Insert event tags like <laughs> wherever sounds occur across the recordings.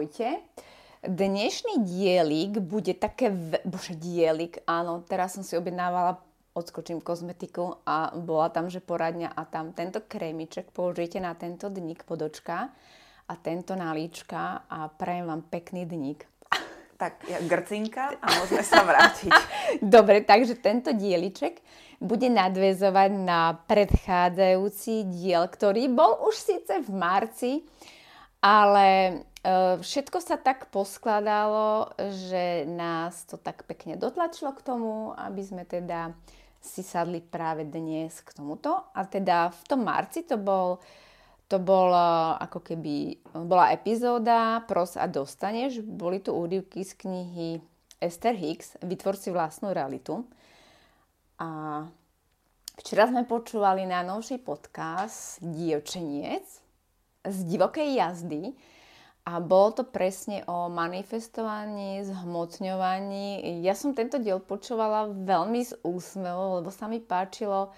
Ahojte. Dnešný dielik bude také... V... Bože, dielik, áno. Teraz som si objednávala odskočím kozmetiku a bola tam, že poradňa a tam tento krémiček použijete na tento dník podočka a tento nálíčka a prajem vám pekný dník. <laughs> Tak, ja grcinka a môžeme sa vrátiť. <laughs> Dobre, takže tento dieliček bude nadvezovať na predchádzajúci diel, ktorý bol už síce v marci, ale všetko sa tak poskladalo, že nás to tak pekne dotlačilo k tomu, aby sme teda si sadli práve dnes k tomuto. A teda v tom marci to bol to bol e, ako keby, bola epizóda Pros a dostaneš. Boli tu úryvky z knihy Esther Hicks, Vytvor si vlastnú realitu. A včera sme počúvali na novší podcast Dievčeniec, z divokej jazdy a bolo to presne o manifestovaní, zhmotňovaní. Ja som tento diel počúvala veľmi s úsmevom, lebo sa mi páčilo,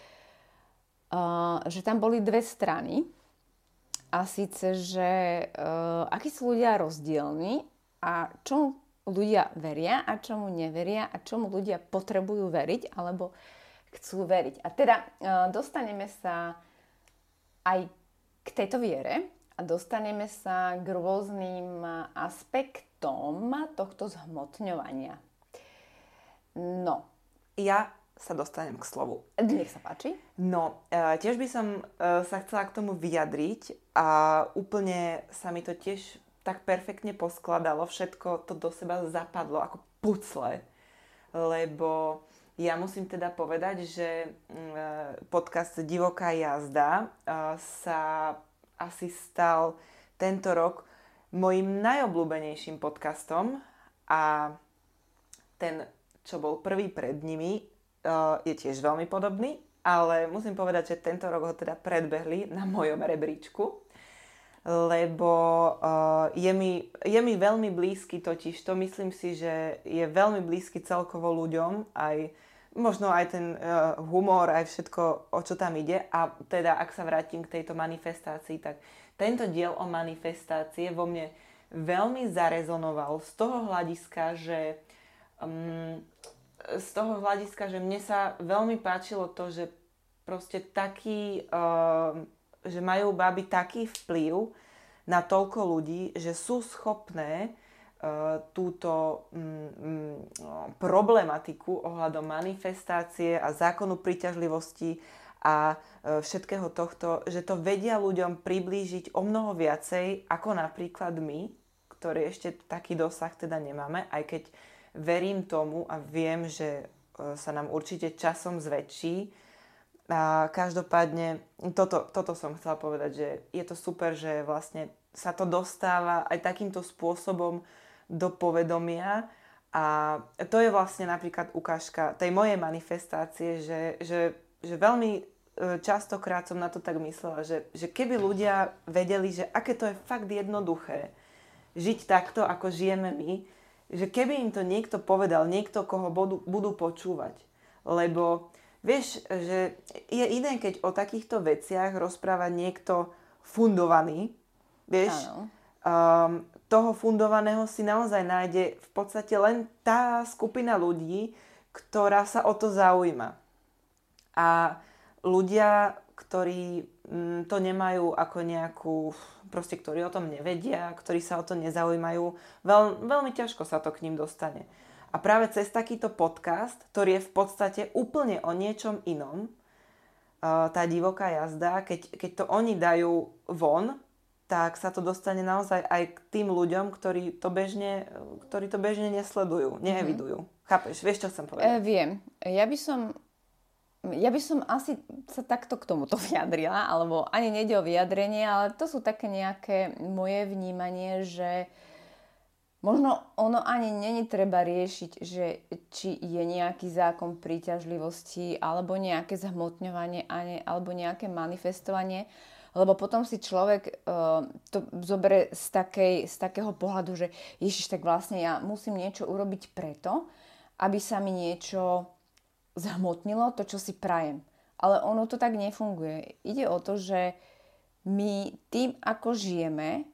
uh, že tam boli dve strany. A síce, že uh, akí sú ľudia rozdielni a čomu ľudia veria a čomu neveria a čomu ľudia potrebujú veriť alebo chcú veriť. A teda uh, dostaneme sa aj k tejto viere a dostaneme sa k rôznym aspektom tohto zhmotňovania. No. Ja sa dostanem k slovu. Nech sa páči. No, e, tiež by som e, sa chcela k tomu vyjadriť a úplne sa mi to tiež tak perfektne poskladalo, všetko to do seba zapadlo ako pucle, lebo ja musím teda povedať, že mm, e, podcast Divoká jazda e, sa asi stal tento rok mojim najobľúbenejším podcastom a ten, čo bol prvý pred nimi, e, je tiež veľmi podobný, ale musím povedať, že tento rok ho teda predbehli na mojom rebríčku lebo uh, je, mi, je mi veľmi blízky totiž, to myslím si, že je veľmi blízky celkovo ľuďom, aj možno aj ten uh, humor, aj všetko, o čo tam ide. A teda, ak sa vrátim k tejto manifestácii, tak tento diel o manifestácie vo mne veľmi zarezonoval z toho hľadiska, že um, z toho hľadiska, že mne sa veľmi páčilo to, že proste taký uh, že majú baby taký vplyv na toľko ľudí, že sú schopné túto um, problematiku ohľadom manifestácie a zákonu príťažlivosti a uh, všetkého tohto, že to vedia ľuďom priblížiť o mnoho viacej ako napríklad my, ktorí ešte taký dosah teda nemáme, aj keď verím tomu a viem, že uh, sa nám určite časom zväčší, a každopádne, toto, toto som chcela povedať, že je to super, že vlastne sa to dostáva aj takýmto spôsobom do povedomia. A to je vlastne napríklad ukážka tej mojej manifestácie, že, že, že veľmi e, častokrát som na to tak myslela, že, že keby ľudia vedeli, že aké to je fakt jednoduché žiť takto, ako žijeme my, že keby im to niekto povedal, niekto, koho budú, budú počúvať. Lebo Vieš, že je iné, keď o takýchto veciach rozpráva niekto fundovaný, vieš, um, toho fundovaného si naozaj nájde v podstate len tá skupina ľudí, ktorá sa o to zaujíma. A ľudia, ktorí mm, to nemajú ako nejakú, proste ktorí o tom nevedia, ktorí sa o to nezaujímajú, veľ, veľmi ťažko sa to k ním dostane. A práve cez takýto podcast, ktorý je v podstate úplne o niečom inom, tá divoká jazda, keď, keď to oni dajú von, tak sa to dostane naozaj aj k tým ľuďom, ktorí to bežne, ktorí to bežne nesledujú, mhm. neevidujú. Mm-hmm. Chápeš? Vieš, čo chcem povedať? E, viem. Ja by som ja by som asi sa takto k tomuto <laughs> vyjadrila, alebo ani nejde o vyjadrenie, ale to sú také nejaké moje vnímanie, že Možno ono ani není treba riešiť, že či je nejaký zákon príťažlivosti alebo nejaké zhmotňovanie alebo nejaké manifestovanie, lebo potom si človek uh, to zoberie z, takej, z takého pohľadu, že ježiš, tak vlastne ja musím niečo urobiť preto, aby sa mi niečo zhmotnilo, to, čo si prajem. Ale ono to tak nefunguje. Ide o to, že my tým, ako žijeme,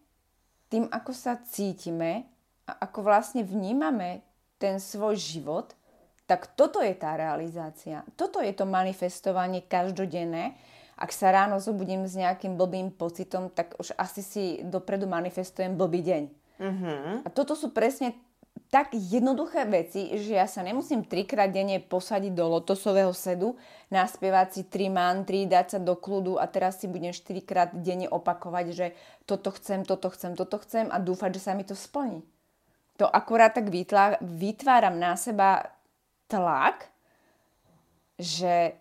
tým, ako sa cítime a ako vlastne vnímame ten svoj život, tak toto je tá realizácia. Toto je to manifestovanie každodenné. Ak sa ráno zobudím s nejakým blbým pocitom, tak už asi si dopredu manifestujem blbý deň. Uh-huh. A toto sú presne tak jednoduché veci, že ja sa nemusím trikrát denne posadiť do lotosového sedu, naspievať si tri mantry, dať sa do kľudu a teraz si budem štyrikrát denne opakovať, že toto chcem, toto chcem, toto chcem a dúfať, že sa mi to splní. To akurát tak vytváram na seba tlak, že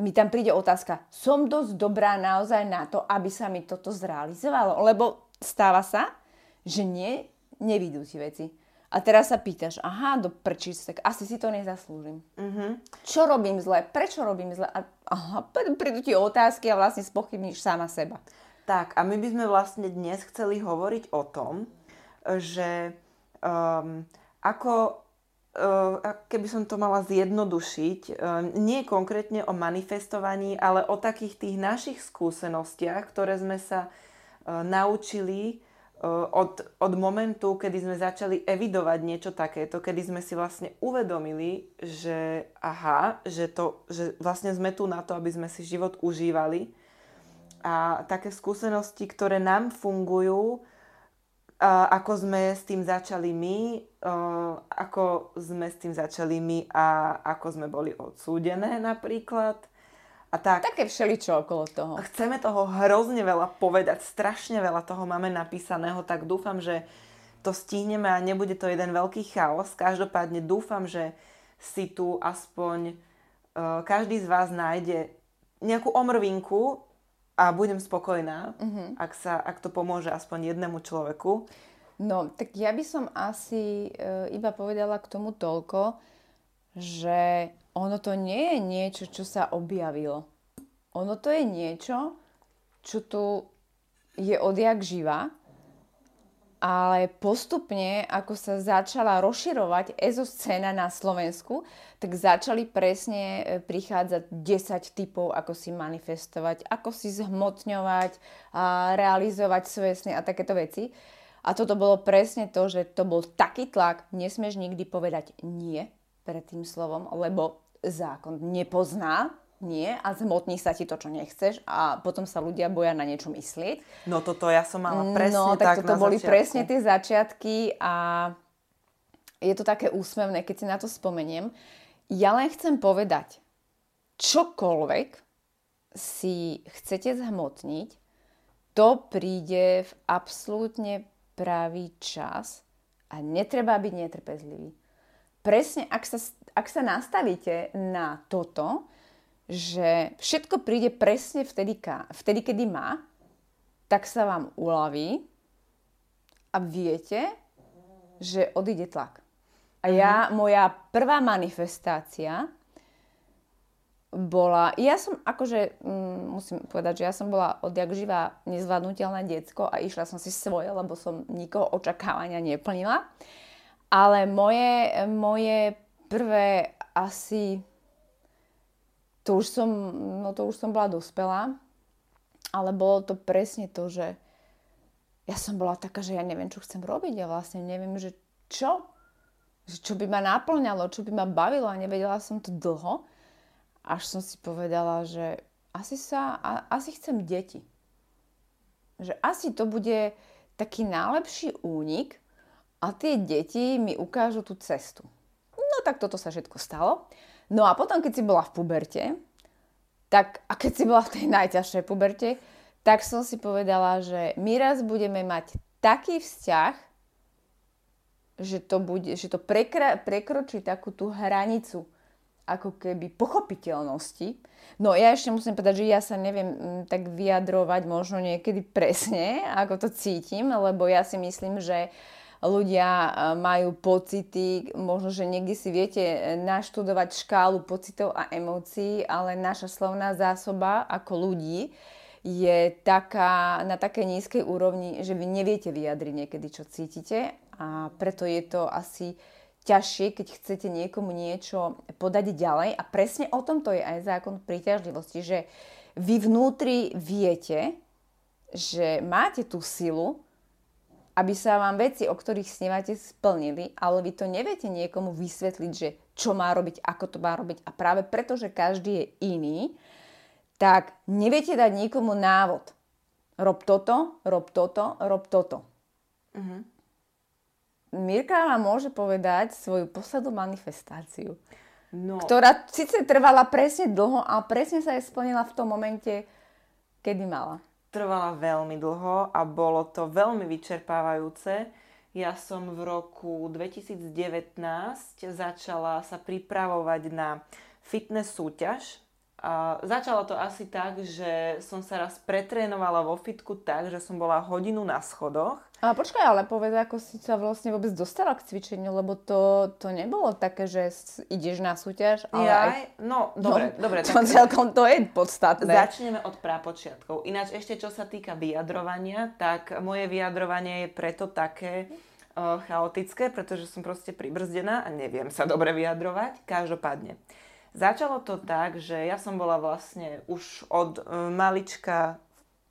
mi tam príde otázka, som dosť dobrá naozaj na to, aby sa mi toto zrealizovalo? Lebo stáva sa, že nie, nevidú ti veci. A teraz sa pýtaš, aha, do prčíc, tak asi si to nezaslúžim. Uh-huh. Čo robím zle? Prečo robím zle? A, aha, prídu ti otázky a vlastne spochybníš sama seba. Tak, a my by sme vlastne dnes chceli hovoriť o tom, že um, ako, keby som to mala zjednodušiť, um, nie konkrétne o manifestovaní, ale o takých tých našich skúsenostiach, ktoré sme sa uh, naučili Eh, od, od momentu, kedy sme začali evidovať niečo takéto, kedy sme si vlastne uvedomili, že aha, že, to, že vlastne sme tu na to, aby sme si život užívali. A také skúsenosti, ktoré nám fungujú, ako sme s tým začali my, ako sme s tým začali my a ako sme boli odsúdené napríklad a tak. Také všeličo okolo toho. Chceme toho hrozne veľa povedať, strašne veľa toho máme napísaného, tak dúfam, že to stihneme a nebude to jeden veľký chaos. Každopádne dúfam, že si tu aspoň každý z vás nájde nejakú omrvinku a budem spokojná, uh-huh. ak, sa, ak to pomôže aspoň jednému človeku. No, tak ja by som asi uh, iba povedala k tomu toľko, že ono to nie je niečo, čo sa objavilo. Ono to je niečo, čo tu je odjak živa, ale postupne, ako sa začala rozširovať ezoscéna na Slovensku, tak začali presne e, prichádzať 10 typov, ako si manifestovať, ako si zhmotňovať a realizovať svoje sny a takéto veci. A toto bolo presne to, že to bol taký tlak, nesmieš nikdy povedať nie pred tým slovom, lebo zákon nepozná, nie a zmotní sa ti to, čo nechceš a potom sa ľudia boja na niečo myslieť. No toto ja som mala presne no, tak, tak toto boli začiatku. presne tie začiatky a je to také úsmevné, keď si na to spomeniem. Ja len chcem povedať, čokoľvek si chcete zhmotniť, to príde v absolútne pravý čas a netreba byť netrpezlivý. Presne, ak sa ak sa nastavíte na toto, že všetko príde presne vtedy, vtedy, kedy má, tak sa vám uľaví a viete, že odíde tlak. A ja, mm moja prvá manifestácia bola, ja som akože, mm, musím povedať, že ja som bola odjak živá nezvládnutelné diecko a išla som si svoje, lebo som nikoho očakávania neplnila. Ale moje, moje prvé asi to už som, no to už som bola dospelá, ale bolo to presne to, že ja som bola taká, že ja neviem, čo chcem robiť, ja vlastne neviem, že čo, že čo by ma naplňalo, čo by ma bavilo a nevedela som to dlho, až som si povedala, že asi sa, a, asi chcem deti. Že asi to bude taký najlepší únik a tie deti mi ukážu tú cestu. No tak toto sa všetko stalo. No a potom, keď si bola v puberte, tak, a keď si bola v tej najťažšej puberte, tak som si povedala, že my raz budeme mať taký vzťah, že to, bude, že to prekra, prekročí takú tú hranicu ako keby pochopiteľnosti. No ja ešte musím povedať, že ja sa neviem mm, tak vyjadrovať možno niekedy presne, ako to cítim, lebo ja si myslím, že uh, ľudia e, majú pocity, možno, že niekde si viete e, naštudovať škálu pocitov a emócií, ale naša slovná zásoba ako ľudí je taká, na také nízkej úrovni, že vy neviete vyjadriť niekedy, čo cítite. A preto je to asi ťažšie, keď chcete niekomu niečo podať ďalej. A presne o tom to je aj zákon príťažlivosti, že vy vnútri viete, že máte tú silu, aby sa vám veci, o ktorých snívate, splnili, ale vy to neviete niekomu vysvetliť, že čo má robiť, ako to má robiť. A práve preto, že každý je iný, tak neviete dať niekomu návod. Rob toto, rob toto, rob toto. Uh-huh. Mirka vám môže povedať svoju poslednú manifestáciu, no. ktorá síce trvala presne dlho a presne sa jej splnila v tom momente, kedy mala trvala veľmi dlho a bolo to veľmi vyčerpávajúce. Ja som v roku 2019 začala sa pripravovať na fitness súťaž a začalo to asi tak, že som sa raz pretrénovala vo fitku tak, že som bola hodinu na schodoch. A počkaj, ale povedz, ako si sa vlastne vôbec dostala k cvičeniu, lebo to, to nebolo také, že ideš na súťaž, ale ja, aj... No, dobre, no, dobre. <laughs> To tak... celkom to je podstatné. Začneme od prápočiatkov. Ináč ešte, čo sa týka vyjadrovania, tak moje vyjadrovanie je preto také uh, chaotické, pretože som proste pribrzdená a neviem sa dobre vyjadrovať. Každopádne. Začalo to tak, že ja som bola vlastne už od e, malička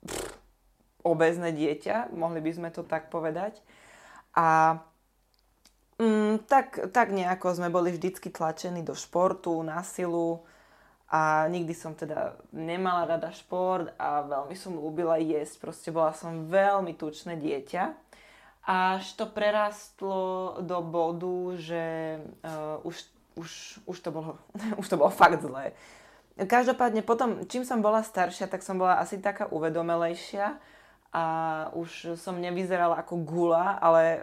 pff, obezné dieťa, mohli by sme to tak povedať. A mm, tak, tak nejako sme boli vždycky tlačení do športu, na silu a nikdy som teda nemala rada šport a veľmi som ľúbila jesť. Proste bola som veľmi tučné dieťa. Až to prerastlo do bodu, že uh, už už, už, to bolo, <laughs> už to bolo fakt zlé. Každopádne potom, čím som bola staršia, tak som bola asi taká uvedomelejšia a už som nevyzerala ako gula, ale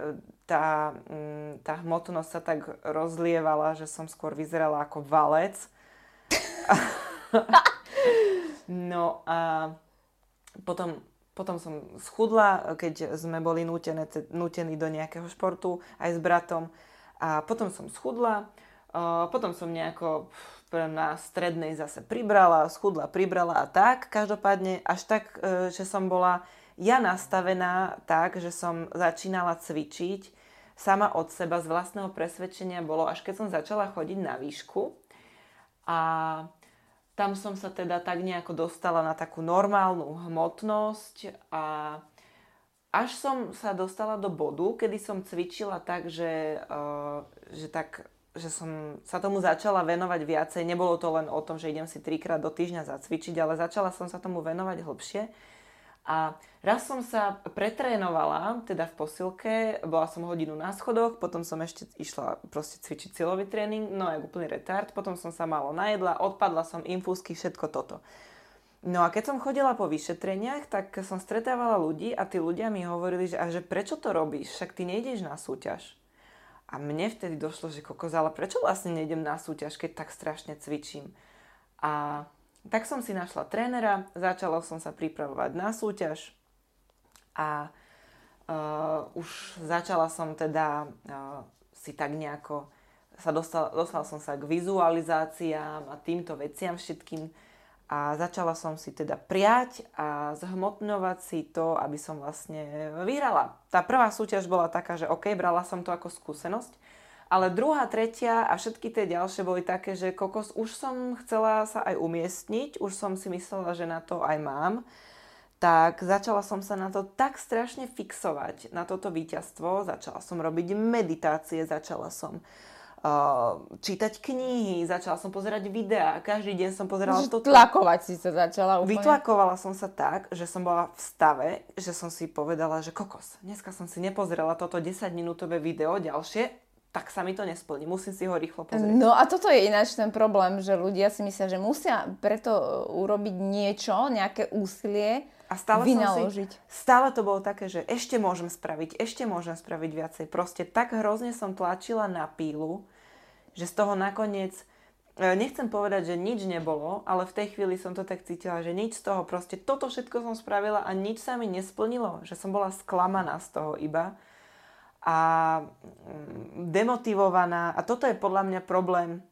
tá, mm, tá hmotnosť sa tak rozlievala, že som skôr vyzerala ako valec. <laughs> no a potom, potom som schudla, keď sme boli nútené, nútení do nejakého športu aj s bratom. A potom som schudla potom som nejako na strednej zase pribrala, schudla, pribrala a tak. Každopádne až tak, e, že som bola ja nastavená tak, že som začínala cvičiť sama od seba z vlastného presvedčenia bolo, až keď som začala chodiť na výšku. A tam som sa teda tak nejako dostala na takú normálnu hmotnosť a až som sa dostala do bodu, kedy som cvičila tak, že, uh, že tak že som sa tomu začala venovať viacej. Nebolo to len o tom, že idem si trikrát do týždňa zacvičiť, ale začala som sa tomu venovať hlbšie. A raz som sa pretrénovala, teda v posilke, bola som hodinu na schodoch, potom som ešte išla proste cvičiť silový tréning, no aj úplný retard, potom som sa malo najedla, odpadla som infúzky, všetko toto. No a keď som chodila po vyšetreniach, tak som stretávala ľudí a tí ľudia mi hovorili, že, a že prečo to robíš, však ty nejdeš na súťaž. A mne vtedy došlo, že kokos, ale prečo vlastne nejdem na súťaž, keď tak strašne cvičím? A tak som si našla trénera, začala som sa pripravovať na súťaž a uh, už začala som teda uh, si tak nejako, sa dostala, dostala som sa k vizualizáciám a týmto veciam všetkým, a začala som si teda priať a zhmotňovať si to, aby som vlastne vyhrala. Tá prvá súťaž bola taká, že OK, brala som to ako skúsenosť, ale druhá, tretia a všetky tie ďalšie boli také, že kokos, už som chcela sa aj umiestniť, už som si myslela, že na to aj mám, tak začala som sa na to tak strašne fixovať, na toto víťazstvo, začala som robiť meditácie, začala som uh, čítať knihy, začala som pozerať videá, každý deň som pozerala toto. Tlakovať si sa začala úplne. Vytlakovala som sa tak, že som bola v stave, že som si povedala, že kokos, dneska som si nepozerala toto 10-minútové video ďalšie, tak sa mi to nesplní. Musím si ho rýchlo pozrieť. No a toto je ináč ten problém, že ľudia si myslia, že musia preto urobiť niečo, nejaké úsilie, a stále vynaložiť. Som si, stále to bolo také, že ešte môžem spraviť, ešte môžem spraviť viacej. Proste tak hrozne som tlačila na pílu, že z toho nakoniec, e, nechcem povedať, že nič nebolo, ale v tej chvíli som to tak cítila, že nič z toho, proste toto všetko som spravila a nič sa mi nesplnilo, že som bola sklamaná z toho iba a mm, demotivovaná. A toto je podľa mňa problém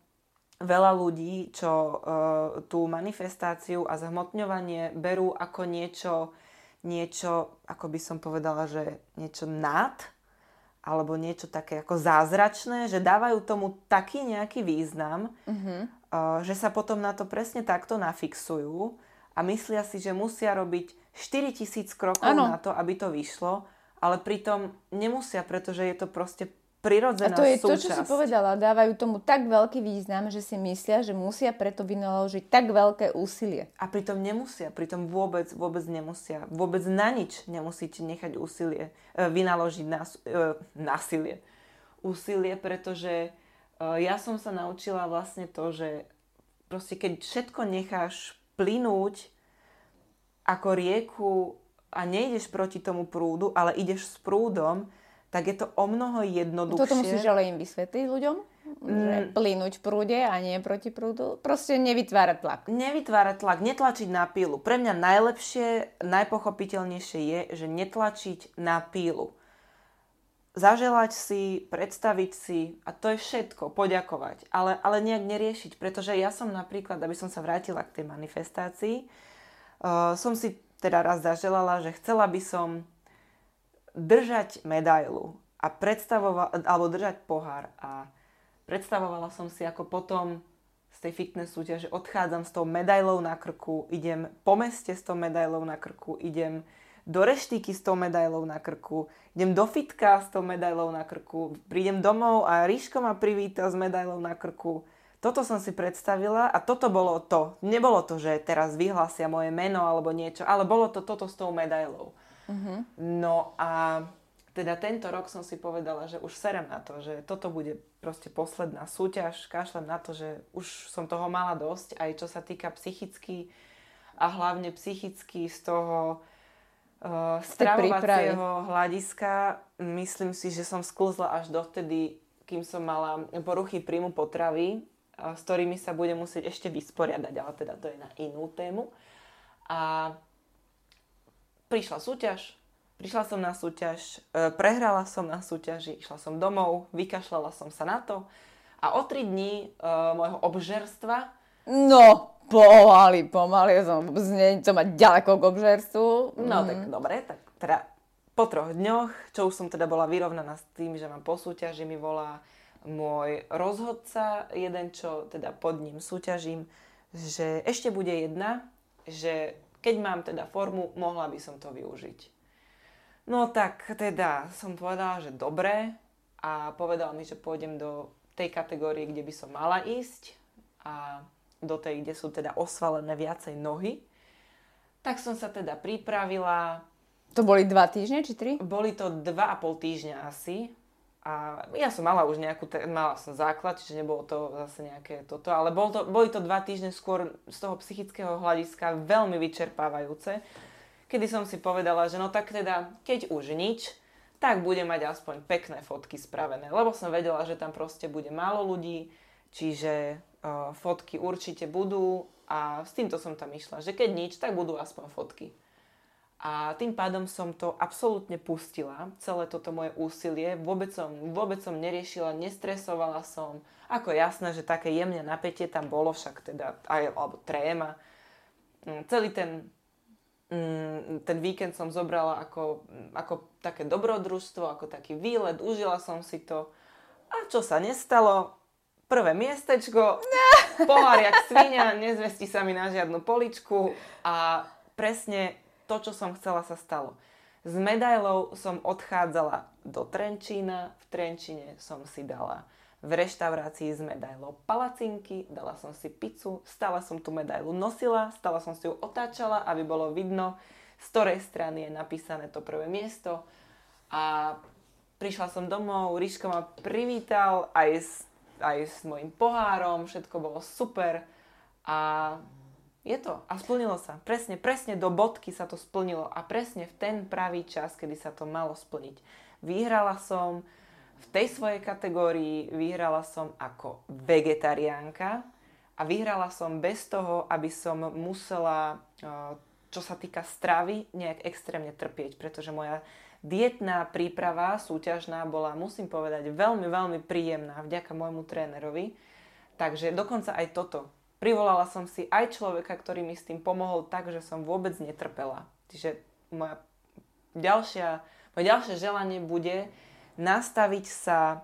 veľa ľudí, čo uh, tú manifestáciu a zhmotňovanie berú ako niečo, niečo, ako by som povedala, že niečo nad, alebo niečo také ako zázračné, že dávajú tomu taký nejaký význam, mm-hmm. uh, že sa potom na to presne takto nafixujú a myslia si, že musia robiť 4000 krokov Áno. na to, aby to vyšlo, ale pritom nemusia, pretože je to proste prirodzená A to je súčasť. to, čo si povedala. Dávajú tomu tak veľký význam, že si myslia, že musia preto vynaložiť tak veľké úsilie. A pritom nemusia, pritom vôbec, vôbec nemusia. Vôbec na nič nemusíte nechať úsilie, e, vynaložiť nás, e, násilie. Úsilie, pretože e, ja som sa naučila vlastne to, že proste keď všetko necháš plynúť ako rieku a nejdeš proti tomu prúdu, ale ideš s prúdom, tak je to o mnoho jednoduchšie. Toto musíš ale im vysvetliť ľuďom, že Mm. plynúť v prúde a nie proti prúdu. Proste nevytvárať tlak. Nevytvárať tlak, netlačiť na pílu. Pre mňa najlepšie, najpochopiteľnejšie je, že netlačiť na pílu. Zaželať si, predstaviť si a to je všetko, poďakovať. Ale, ale nejak neriešiť, pretože ja som napríklad, aby som sa vrátila k tej manifestácii, uh, som si teda raz zaželala, že chcela by som držať medailu a predstavovala, alebo držať pohár a predstavovala som si, ako potom z tej fitness súťaže odchádzam s tou medailou na krku, idem po meste s tou medailou na krku, idem do reštiky s tou medailou na krku, idem do fitka s tou medailou na krku, prídem domov a Ríško ma privíta s medailou na krku. Toto som si predstavila a toto bolo to. Nebolo to, že teraz vyhlásia moje meno alebo niečo, ale bolo to toto s tou medailou. No a teda tento rok som si povedala, že už serem na to, že toto bude proste posledná súťaž, kašlem na to, že už som toho mala dosť, aj čo sa týka psychicky a hlavne psychicky z toho uh, stravovacieho hľadiska. Myslím si, že som sklzla až dovtedy, kým som mala poruchy príjmu potravy, uh, s ktorými sa budem musieť ešte vysporiadať, ale teda to je na inú tému. A prišla súťaž, prišla som na súťaž, e, prehrala som na súťaži, išla som domov, vykašľala som sa na to a o tri dní uh, môjho obžerstva No, pomaly, pomaly. Som, znie to mať ďaleko k obžerstvu. No tak dobre, tak teda po troch dňoch, čo už som teda bola vyrovnaná s tým, že mám po súťaži, mi volá môj rozhodca, jeden, čo teda pod ním súťažím, že ešte bude jedna, že keď mám teda formu, mohla by som to využiť. No tak teda som povedala, že dobre a povedal mi, že pôjdem do tej kategórie, kde by som mala ísť a do tej, kde sú teda osvalené viacej nohy. Tak som sa teda pripravila, To boli dva týždne, či tri? boli to dva a pol týždňa asi. A ja som mala už nejakú, mala som základ, čiže nebolo to zase nejaké toto, ale bol to, boli to dva týždne skôr z toho psychického hľadiska veľmi vyčerpávajúce, kedy som si povedala, že no tak teda, keď už nič, tak budem mať aspoň pekné fotky spravené, lebo som vedela, že tam proste bude málo ľudí, čiže uh, fotky určite budú a s týmto som tam išla, že keď nič, tak budú aspoň fotky. A tým pádom som to absolútne pustila, celé toto moje úsilie. Vôbec som, vôbec som neriešila, nestresovala som. Ako jasné, že také jemné napätie tam bolo, však teda aj, alebo tréma. Mm, Celý ten, mm, ten víkend som zobrala ako, ako také dobrodružstvo, ako taký výlet, užila som si to. A čo sa nestalo? Prvé miestečko, pohár jak svinia, nezvestí sa mi na žiadnu poličku a presne to, čo som chcela, sa stalo. S medailou som odchádzala do Trenčína, v Trenčine som si dala v reštaurácii s medailou palacinky, dala som si pizzu, stále som tú medailu nosila, stále som si ju otáčala, aby bolo vidno, z ktorej strany je napísané to prvé miesto. A prišla som domov, Ríško ma privítal aj s, aj s mojim pohárom, všetko bolo super. A je to. A splnilo sa. Presne, presne do bodky sa to splnilo. A presne v ten pravý čas, kedy sa to malo splniť. Vyhrala som v tej svojej kategórii, vyhrala som ako vegetariánka a vyhrala som bez toho, aby som musela, eh, čo sa týka stravy, nejak extrémne trpieť, pretože moja dietná príprava súťažná bola, musím povedať, veľmi, veľmi príjemná vďaka môjmu trénerovi. Takže dokonca aj toto. Privolala som si aj človeka, ktorý mi s tým pomohol tak, že som vôbec netrpela. Čiže moja ďalšia, moje ďalšie želanie bude nastaviť sa e,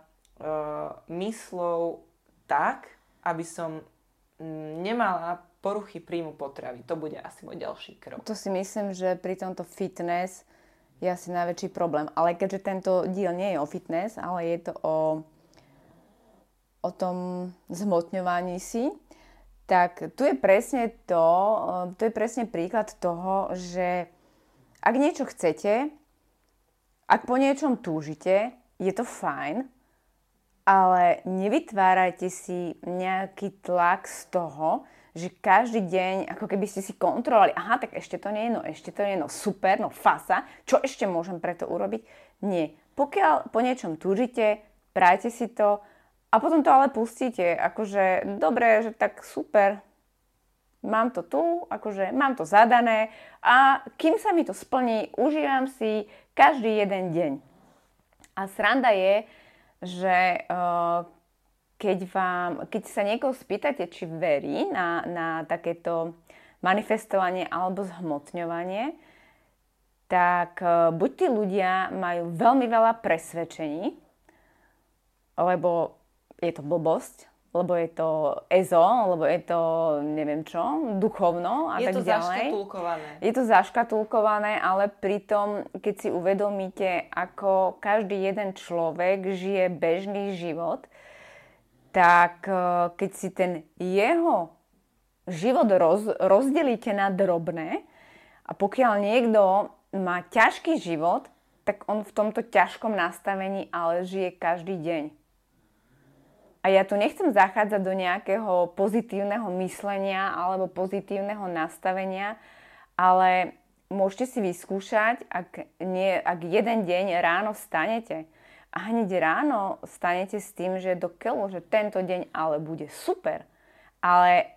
myslou tak, aby som mm, nemala poruchy príjmu potravy. To bude asi môj ďalší krok. To si myslím, že pri tomto fitness je asi najväčší problém. Ale keďže tento diel nie je o fitness, ale je to o, o tom zhmotňovaní si, tak tu je presne to, to je presne príklad toho, že ak niečo chcete, ak po niečom túžite, je to fajn, ale nevytvárajte si nejaký tlak z toho, že každý deň, ako keby ste si kontrolovali, aha, tak ešte to nie je, no ešte to nie je, no super, no fasa, čo ešte môžem preto urobiť? Nie. Pokiaľ po niečom túžite, prajte si to a potom to ale pustíte, akože dobre, že tak super, mám to tu, akože mám to zadané a kým sa mi to splní, užívam si každý jeden deň. A sranda je, že uh, keď, vám, keď sa niekoho spýtate, či verí na, na takéto manifestovanie alebo zhmotňovanie, tak uh, buď tí ľudia majú veľmi veľa presvedčení, lebo je to blbosť, lebo je to EZO, lebo je to neviem čo, duchovno a je tak ďalej. Je to zaškatulkované. Je to zaškatulkované, ale pritom, keď si uvedomíte, ako každý jeden človek žije bežný život, tak e, keď si ten jeho život roz, rozdelíte na drobné a pokiaľ niekto má ťažký život, tak on v tomto ťažkom nastavení ale žije každý deň. A ja tu nechcem zachádzať do nejakého pozitívneho myslenia alebo pozitívneho nastavenia, ale môžete si vyskúšať, ak, nie, ak jeden deň ráno stanete a hneď ráno stanete s tým, že do že tento deň ale bude super, ale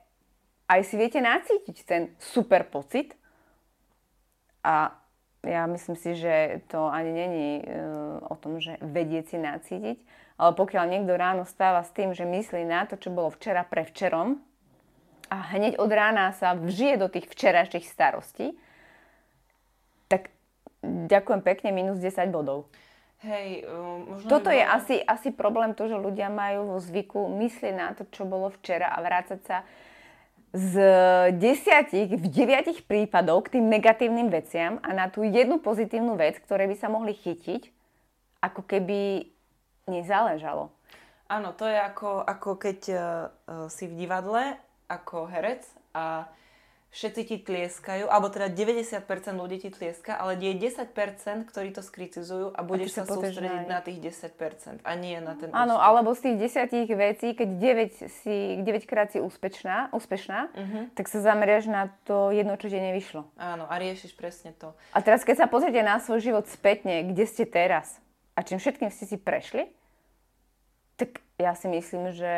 aj si viete nacítiť ten super pocit? A ja myslím si, že to ani není uh, o tom, že vedieť si nacítiť, ale pokiaľ niekto ráno stáva s tým, že myslí na to, čo bolo včera pre včerom a hneď od rána sa vžije do tých včerajších starostí, tak ďakujem pekne, minus 10 bodov. Hej, um, možno Toto je asi, asi problém, to, že ľudia majú vo zvyku myslieť na to, čo bolo včera a vrácať sa z desiatich v deviatich prípadov k tým negatívnym veciam a na tú jednu pozitívnu vec, ktoré by sa mohli chytiť, ako keby nezáležalo. Áno, to je ako, ako keď uh, si v divadle ako herec a všetci ti tlieskajú, alebo teda 90% ľudí ti tlieska, ale je 10%, ktorí to skritizujú a budeš a sa sústrediť na tých 10% a nie na ten Áno, alebo z tých 10 vecí, keď 9, si, 9 krát si úspešná, úspešná uh-huh. tak sa zameriaš na to jedno, čo ti nevyšlo. Áno, a riešiš presne to. A teraz, keď sa pozriete na svoj život spätne, kde ste teraz a čím všetkým ste si prešli, tak ja si myslím, že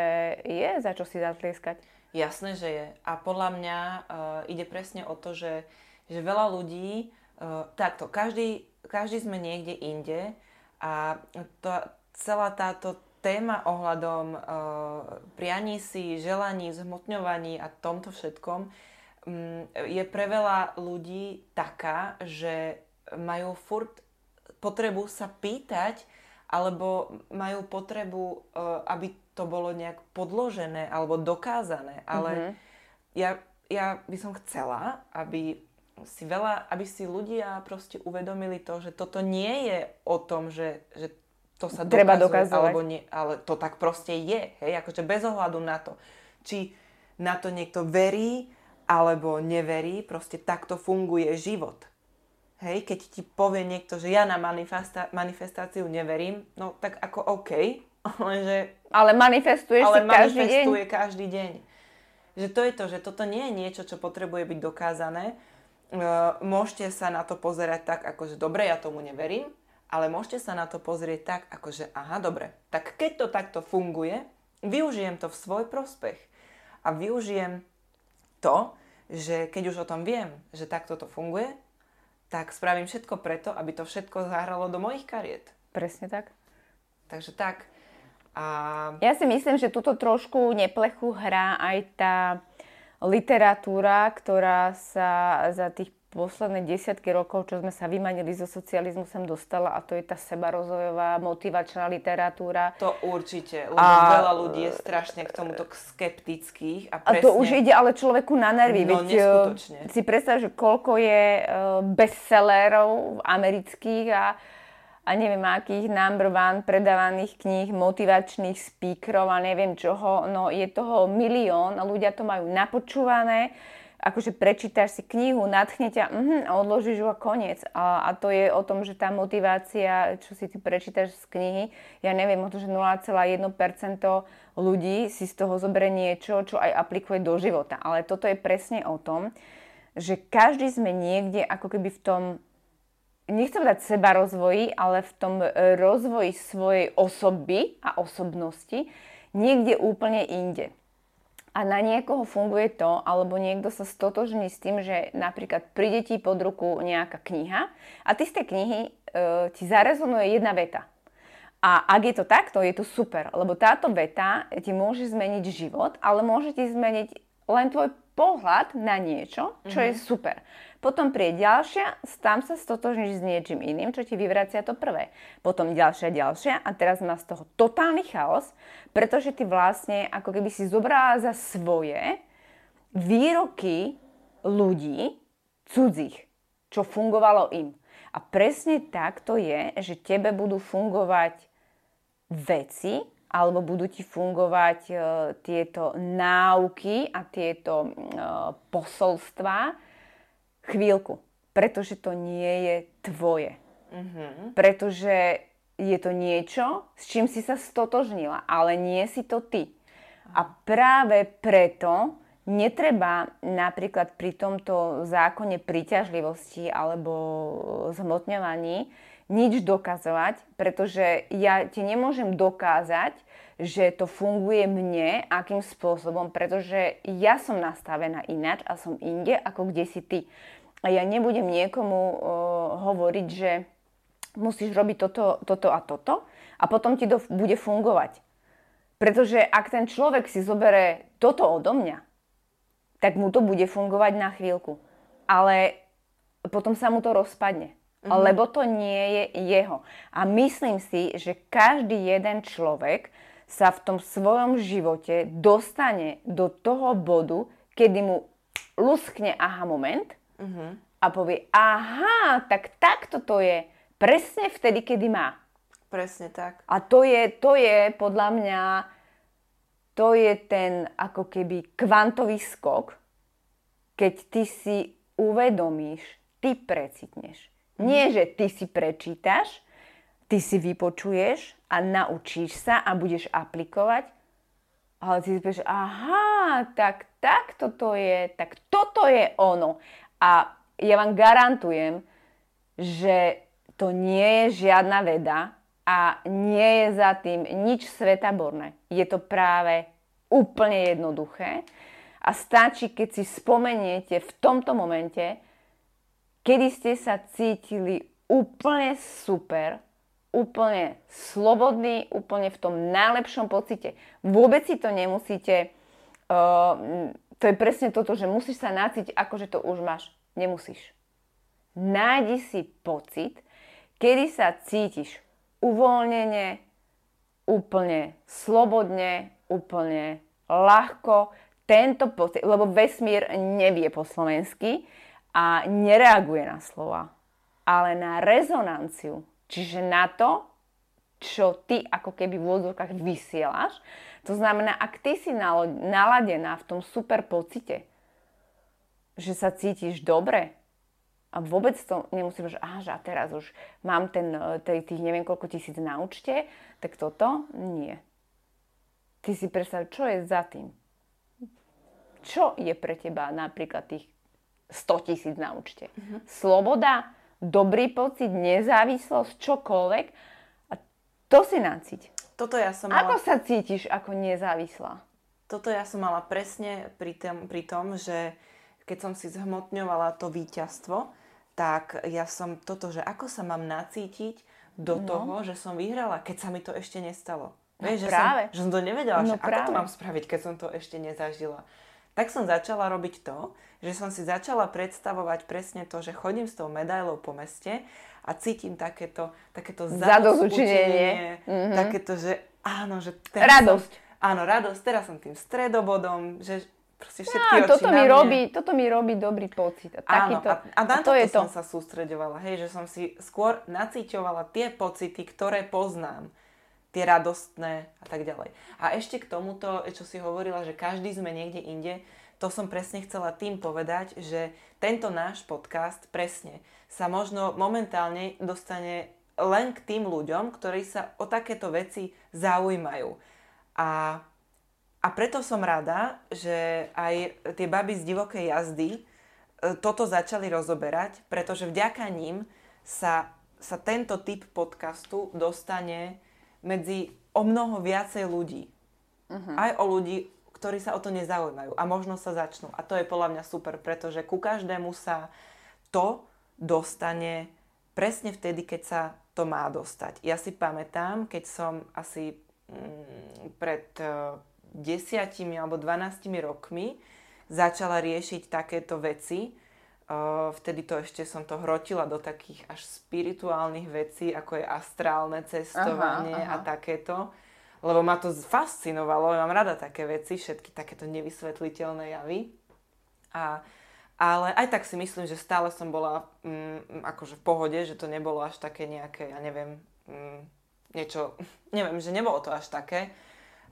je za čo si zatlieskať. Jasné, že je. A podľa mňa uh, ide presne o to, že, že veľa ľudí, uh, takto, každý, každý sme niekde inde a to, celá táto téma ohľadom uh, prianí si, želaní, zhmotňovaní a tomto všetkom um, je pre veľa ľudí taká, že majú furt potrebu sa pýtať, alebo majú potrebu, uh, aby to bolo nejak podložené alebo dokázané. Ale mm-hmm. ja, ja by som chcela, aby si veľa, aby si ľudia proste uvedomili to, že toto nie je o tom, že, že to sa Treba dokazuje, alebo nie, ale to tak proste je, hej, akože bez ohľadu na to, či na to niekto verí, alebo neverí, proste takto funguje život. Hej, keď ti povie niekto, že ja na manifesta- manifestáciu neverím, no tak ako OK, <laughs> lenže... Ale manifestuješ ale si každý manifestuje deň. každý deň. Že to je to, že toto nie je niečo, čo potrebuje byť dokázané. Uh, môžete sa na to pozerať tak, ako že dobre, ja tomu neverím, ale môžete sa na to pozrieť tak, ako že aha, dobre, tak keď to takto funguje, využijem to v svoj prospech. A využijem to, že keď už o tom viem, že takto to funguje, tak spravím všetko preto, aby to všetko zahralo do mojich kariet. Presne tak. Takže tak. A... Ja si myslím, že túto trošku neplechu hrá aj tá literatúra, ktorá sa za tých posledné desiatky rokov, čo sme sa vymanili zo socializmu, sem dostala a to je tá sebarozvojová motivačná literatúra. To určite, lebo a... veľa ľudí je strašne k tomuto skeptických. A, presne... a to už ide ale človeku na nervy. No, Veď, e, neskutočne. Si predstav, že koľko je e, bestsellerov amerických a a neviem akých number one predávaných kníh, motivačných speakerov a neviem čoho. No je toho milión a ľudia to majú napočúvané akože prečítaš si knihu, nadchne ťa uh-huh, a odložíš ju a koniec. A, a to je o tom, že tá motivácia, čo si ty prečítaš z knihy, ja neviem, o to, že 0,1% ľudí si z toho zoberie niečo, čo aj aplikuje do života. Ale toto je presne o tom, že každý sme niekde ako keby v tom, nechcem dať seba rozvoji, ale v tom rozvoji svojej osoby a osobnosti niekde úplne inde a na niekoho funguje to, alebo niekto sa stotožní s tým, že napríklad príde ti pod ruku nejaká kniha a ty z tej knihy e, ti zarezonuje jedna veta. A ak je to takto, je to super, lebo táto veta ti môže zmeniť život, ale môže ti zmeniť len tvoj pohľad na niečo, čo mm-hmm. je mhm. super. Potom príde ďalšia, tam sa stotožníš s niečím iným, čo ti vyvracia to prvé. Potom ďalšia, ďalšia a teraz má z toho totálny chaos, pretože ty vlastne ako keby si zobrala za svoje výroky ľudí cudzích, čo fungovalo im. A presne tak to je, že tebe budú fungovať veci, alebo budú ti fungovať e, tieto náuky a tieto e, posolstvá, chvíľku, pretože to nie je tvoje. Mm-hmm. Pretože je to niečo, s čím si sa stotožnila, ale nie si to ty. A práve preto netreba napríklad pri tomto zákone príťažlivosti alebo zhmotňovaní nič dokazovať, pretože ja ti nemôžem dokázať, že to funguje mne, akým spôsobom, pretože ja som nastavená ináč a som inde, ako kde si ty a ja nebudem niekomu uh, hovoriť, že musíš robiť toto, toto a toto a potom ti to bude fungovať. Pretože ak ten človek si zobere toto odo mňa, tak mu to bude fungovať na chvíľku. Ale potom sa mu to rozpadne. Mm-hmm. Lebo to nie je jeho. A myslím si, že každý jeden človek sa v tom svojom živote dostane do toho bodu, kedy mu luskne aha moment uh-huh. a povie, aha, tak takto to je. Presne vtedy, kedy má. Presne tak. A to je, to je podľa mňa, to je ten ako keby kvantový skok, keď ty si uvedomíš, ty precitneš. Nie, že ty si prečítaš, ty si vypočuješ a naučíš sa a budeš aplikovať, ale ty si povieš, aha, tak takto to je, tak toto je ono. A ja vám garantujem, že to nie je žiadna veda a nie je za tým nič svetaborné. Je to práve úplne jednoduché a stačí, keď si spomeniete v tomto momente, kedy ste sa cítili úplne super, úplne slobodný, úplne v tom najlepšom pocite. Vôbec si to nemusíte uh, to je presne toto, že musíš sa nacítiť, ako že to už máš. Nemusíš. Nájdi si pocit, kedy sa cítiš uvoľnene, úplne slobodne, úplne ľahko. Tento pocit, lebo vesmír nevie po slovensky a nereaguje na slova, ale na rezonanciu. Čiže na to, čo ty ako keby v úvodzovkách vysielaš. To znamená, ak ty si naladená v tom super pocite, že sa cítiš dobre a vôbec to nemusíš, že aha, že a teraz už mám ten, tých, tých neviem koľko tisíc na účte, tak toto nie. Ty si predstav, čo je za tým. Čo je pre teba napríklad tých 100 tisíc na účte? Uh-huh. Sloboda, dobrý pocit, nezávislosť, čokoľvek to si nacíť. Toto ja som mala... Ako sa cítiš ako nezávislá? Toto ja som mala presne pri tom, pri tom, že keď som si zhmotňovala to víťazstvo, tak ja som toto, že ako sa mám nacítiť do no. toho, že som vyhrala, keď sa mi to ešte nestalo. No Vieš, že, práve. Som, že som to nevedela, no že práve. ako to mám spraviť, keď som to ešte nezažila. Tak som začala robiť to, že som si začala predstavovať presne to, že chodím s tou medailou po meste a cítim takéto, takéto zadozučenie, mm-hmm. takéto, že áno, že Radosť. Som, áno, radosť, teraz som tým stredobodom, že proste všetky ja, oči toto, mi robí, toto mi robí dobrý pocit. A, Áno, takýto, a, a na a to je to. som sa sústreďovala, hej, že som si skôr nacíťovala tie pocity, ktoré poznám, tie radostné a tak ďalej. A ešte k tomuto, čo si hovorila, že každý sme niekde inde, to som presne chcela tým povedať, že tento náš podcast presne sa možno momentálne dostane len k tým ľuďom, ktorí sa o takéto veci zaujímajú. A, a preto som rada, že aj tie baby z divokej jazdy e, toto začali rozoberať, pretože vďaka ním sa, sa tento typ podcastu dostane medzi o mnoho viacej ľudí. Uh-huh. Aj o ľudí, ktorí sa o to nezaujímajú a možno sa začnú. A to je podľa mňa super, pretože ku každému sa to dostane presne vtedy, keď sa to má dostať. Ja si pamätám, keď som asi mm, pred uh, desiatimi alebo 12 rokmi začala riešiť takéto veci, vtedy to ešte som to hrotila do takých až spirituálnych vecí, ako je astrálne cestovanie aha, aha. a takéto lebo ma to fascinovalo, ja mám rada také veci, všetky takéto nevysvetliteľné javy. A, ale aj tak si myslím, že stále som bola mm, akože v pohode, že to nebolo až také nejaké, ja neviem, mm, niečo, <laughs> neviem, že nebolo to až také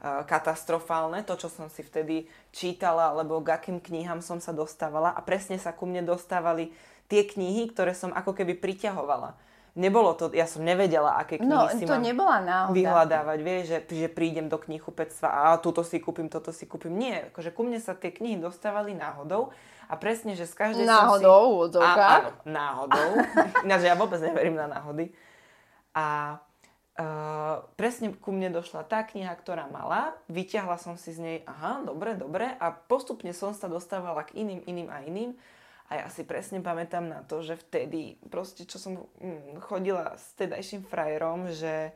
katastrofálne, to, čo som si vtedy čítala, alebo k akým knihám som sa dostávala a presne sa ku mne dostávali tie knihy, ktoré som ako keby priťahovala nebolo to, ja som nevedela, aké knihy no, si to mám nebola náhoda. vyhľadávať, vieš, že, že prídem do knihkupectva a túto si kúpim, toto si kúpim. Nie, akože ku mne sa tie knihy dostávali náhodou a presne, že z každej náhodou, som si... Náhodou, áno, náhodou. Ináč ja vôbec neverím na náhody. A Uh, presne ku mne došla tá kniha, ktorá mala, vyťahla som si z nej, aha, dobre, dobre, a postupne som sa dostávala k iným, iným a iným. A ja si presne pamätám na to, že vtedy, proste čo som mm, chodila s tedajším frajerom, že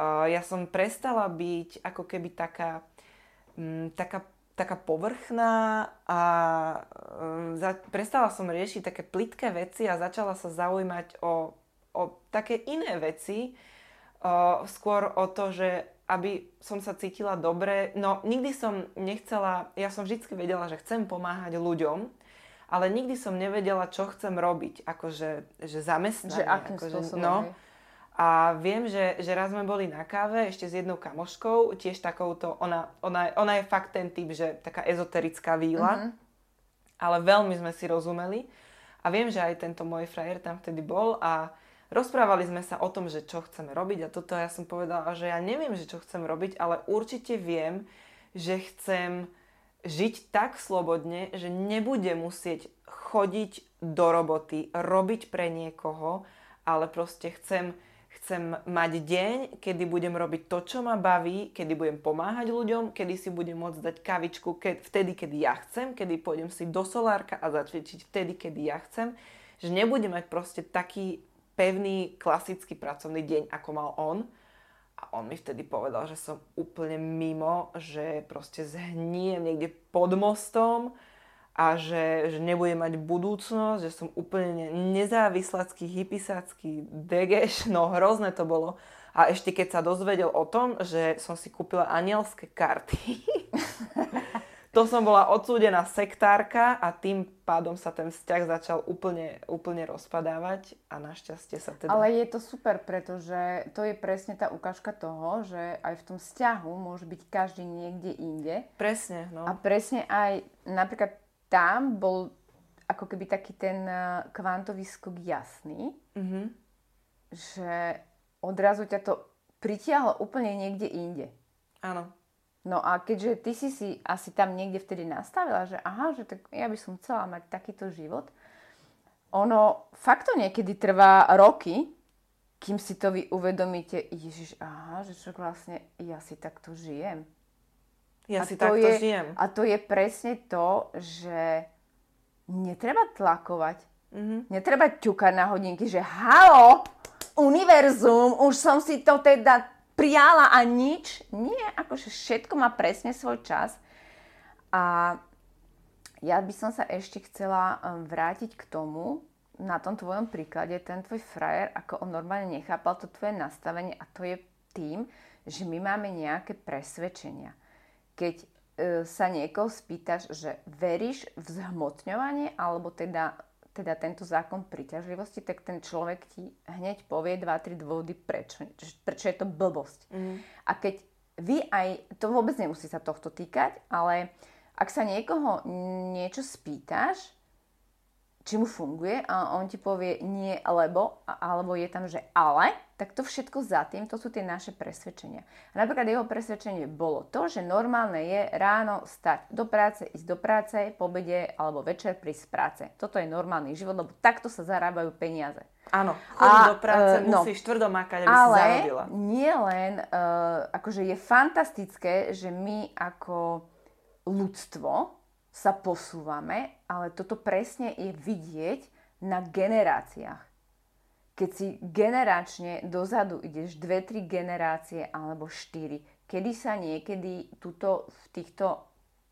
uh, ja som prestala byť ako keby taká, um, taká, taká povrchná a um, za, prestala som riešiť také plitké veci a začala sa zaujímať o, o také iné veci, uh, skôr o to, že aby som sa cítila dobre. No nikdy som nechcela, ja som vždy vedela, že chcem pomáhať ľuďom, ale nikdy som nevedela, čo chcem robiť, akože že zamestnanie. Že akým akože, spôsobom, no. A viem, že, že raz sme boli na káve ešte s jednou kamoškou, tiež takouto, ona, ona, ona je fakt ten typ, že taká ezoterická víla, mm-hmm. ale veľmi sme si rozumeli. A viem, že aj tento môj frajer tam vtedy bol a rozprávali sme sa o tom, že čo chceme robiť a toto ja som povedala, že ja neviem, že čo chcem robiť, ale určite viem, že chcem žiť tak slobodne, že nebudem musieť chodiť do roboty, robiť pre niekoho, ale proste chcem, chcem mať deň, kedy budem robiť to, čo ma baví, kedy budem pomáhať ľuďom, kedy si budem môcť dať kavičku keď, vtedy, kedy ja chcem, kedy pôjdem si do solárka a začvičiť vtedy, kedy ja chcem. Že nebudem mať proste taký pevný, klasický pracovný deň, ako mal on, a on mi vtedy povedal, že som úplne mimo, že proste zhniem niekde pod mostom a že, že nebudem mať budúcnosť, že som úplne nezávislacký, hypisácky degeš, no hrozné to bolo. A ešte keď sa dozvedel o tom, že som si kúpila anielské karty, <laughs> to som bola odsúdená sektárka a tým pádom sa ten vzťah začal úplne, úplne rozpadávať a našťastie sa teda... Ale je to super, pretože to je presne tá ukážka toho, že aj v tom vzťahu môže byť každý niekde inde. Presne, no. A presne aj napríklad tam bol ako keby taký ten eh, kvantový skok jasný, mm-hmm. že odrazu ťa to pritiahlo úplne niekde inde. Áno. No a keďže ty si si asi tam niekde vtedy nastavila, že aha, že tak ja by som chcela mať takýto život, ono fakt to niekedy trvá roky, kým si to vy uvedomíte, Ježiš, aha, že čo vlastne ja si takto žijem. Ja a si takto je, žijem. A to je presne to, že netreba tlakovať. Mm-hmm. Netreba ťukať na hodinky, že halo, univerzum, už som si to teda prijala a nič. Nie, akože všetko má presne svoj čas. A ja by som sa ešte chcela um, vrátiť k tomu, na tom tvojom príklade, ten tvoj frajer, ako on normálne nechápal to tvoje nastavenie a to je tým, že my máme nejaké presvedčenia. Keď e, sa niekoho spýtaš, že veríš v zhmotňovanie alebo teda, teda tento zákon príťažlivosti, tak ten človek ti hneď povie 2-3 dôvody, prečo, prečo je to blbosť. Mm. A keď vy aj, to vôbec nemusí sa tohto týkať, ale ak sa niekoho niečo spýtaš, či mu funguje a on ti povie nie, lebo, alebo je tam, že ale, tak to všetko za tým, to sú tie naše presvedčenia. A napríklad jeho presvedčenie bolo to, že normálne je ráno stať do práce, ísť do práce, po obede alebo večer prísť z práce. Toto je normálny život, lebo takto sa zarábajú peniaze. Áno, chodí do práce, uh, no, musíš tvrdo makať, aby ale si zarodila. nie len, uh, akože je fantastické, že my ako ľudstvo sa posúvame, ale toto presne je vidieť na generáciách. Keď si generačne dozadu ideš dve, tri generácie alebo štyri, kedy sa niekedy tuto v týchto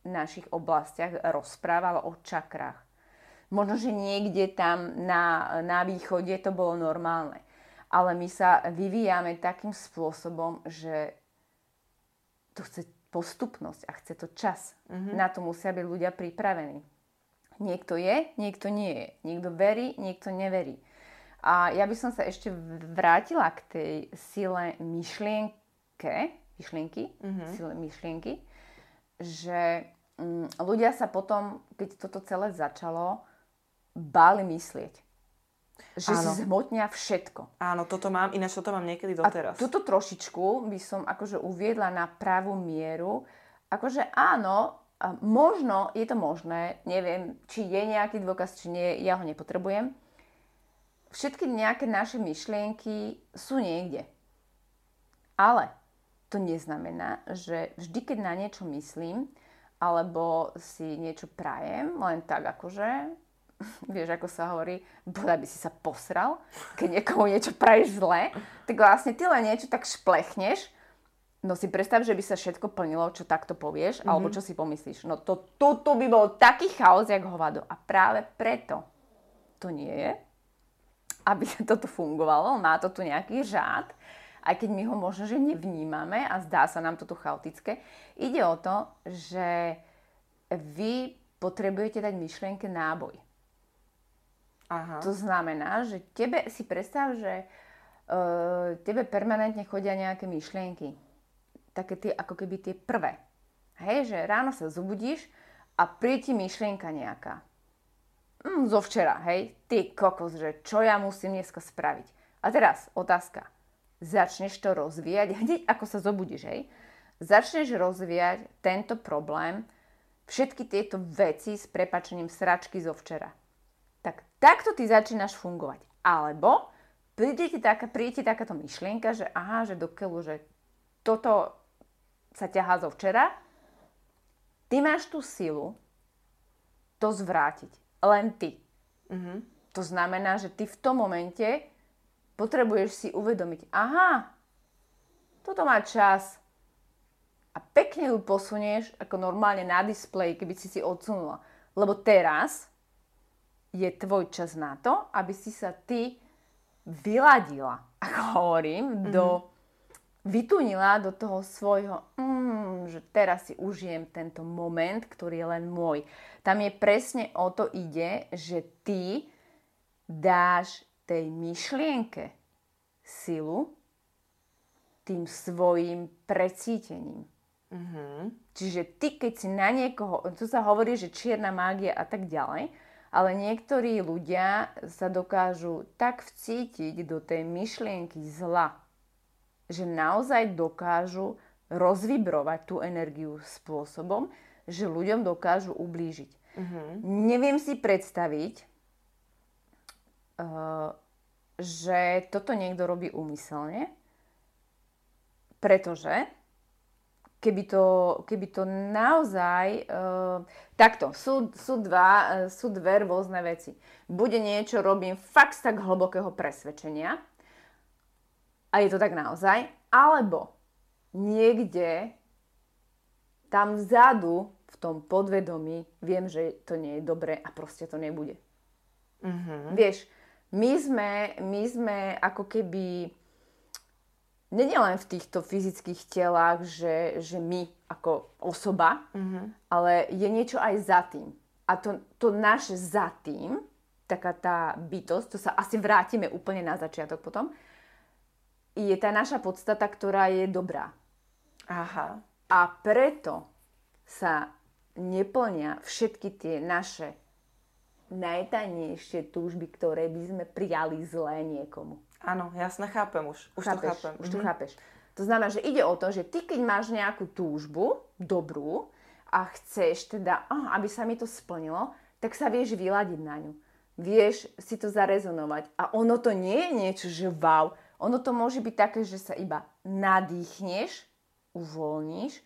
našich oblastiach rozprávalo o čakrách. Možno, že niekde tam na, na východe to bolo normálne. Ale my sa vyvíjame takým spôsobom, že to chce postupnosť a chce to čas. Mm-hmm. Na to musia byť ľudia pripravení. Niekto je, niekto nie je. Niekto verí, niekto neverí. A ja by som sa ešte vrátila k tej sile myšlienke, myšlienky, mm-hmm. sile myšlienky, že mm, ľudia sa potom, keď toto celé začalo, báli myslieť. Že Áno. si zhmotnia všetko. Áno, toto mám, ináč toto mám niekedy doteraz. A tuto trošičku by som akože uviedla na pravú mieru. Akože áno, možno, je to možné, neviem, či je nejaký dôkaz, či nie, ja ho nepotrebujem. Všetky nejaké naše myšlienky sú niekde. Ale to neznamená, že vždy, keď na niečo myslím, alebo si niečo prajem, len tak akože vieš, ako sa hovorí, bodaj by si sa posral, keď niekomu niečo praješ zle, tak vlastne ty len niečo tak šplechneš, no si predstav, že by sa všetko plnilo, čo takto povieš, mm-hmm. alebo čo si pomyslíš. No to, to, to by bol taký chaos, jak hovado. A práve preto to nie je, aby <laughs> toto fungovalo, má to tu nejaký žád, aj keď my ho možno, že nevnímame a zdá sa nám to tu chaotické. Ide o to, že vy potrebujete dať myšlienke náboj. Aha. To znamená, že tebe si predstav, že uh, tebe permanentne chodia nejaké myšlienky. Také tie, ako keby tie prvé. Hej, že ráno sa zobudíš a príde ti myšlienka nejaká. Mm, zo včera, hej, ty kokos, že čo ja musím dneska spraviť. A teraz otázka. Začneš to rozvíjať, <laughs> hneď ako sa zobudíš, hej, začneš rozvíjať tento problém, všetky tieto veci s prepačením sračky zo včera. Tak takto ty začínaš fungovať. Alebo príde ti, taká, príde ti takáto myšlienka, že aha, že dokeľu, že toto sa ťahá zo včera, ty máš tú silu to zvrátiť. Len ty. Mm-hmm. To znamená, že ty v tom momente potrebuješ si uvedomiť, aha, toto má čas. A pekne ju posunieš ako normálne na displej, keby si si odsunula. Lebo teraz je tvoj čas na to, aby si sa ty vyladila, ako hovorím, mm-hmm. do, vytunila do toho svojho, mm, že teraz si užijem tento moment, ktorý je len môj. Tam je presne o to ide, že ty dáš tej myšlienke silu tým svojim precítením. Mm-hmm. Čiže ty, keď si na niekoho, tu sa hovorí, že čierna mágia a tak ďalej, ale niektorí ľudia sa dokážu tak vcítiť do tej myšlienky zla, že naozaj dokážu rozvibrovať tú energiu spôsobom, že ľuďom dokážu ublížiť. Mm-hmm. Neviem si predstaviť, uh, že toto niekto robí úmyselne, pretože keby to, keby to naozaj... Uh, takto, sú, sú, dva, uh, sú dve rôzne veci. Bude niečo, robím fakt tak hlbokého presvedčenia a je to tak naozaj, alebo niekde tam vzadu v tom podvedomí viem, že to nie je dobre a proste to nebude. Mhm. Vieš, my sme, my sme ako keby nie len v týchto fyzických telách, že, že my ako osoba, Mhm. ale je niečo aj za tým. A to, to naše za tým, taká tá bytosť, to sa asi vrátime úplne na začiatok potom, je tá naša podstata, ktorá je dobrá. Aha. A preto sa neplnia všetky tie naše najtajnejšie túžby, ktoré by sme prijali zlé niekomu. Áno, jasne, chápem už. Už chápeš, to chápem. Už to Mhm. chápeš. To znamená, že ide o to, že ty keď máš nejakú túžbu, dobrú, a chceš teda, oh, aby sa mi to splnilo, tak sa vieš vyladiť na ňu. Vieš si to zarezonovať. A ono to nie je niečo, že wow. Ono to môže byť také, že sa iba nadýchneš, uvoľníš,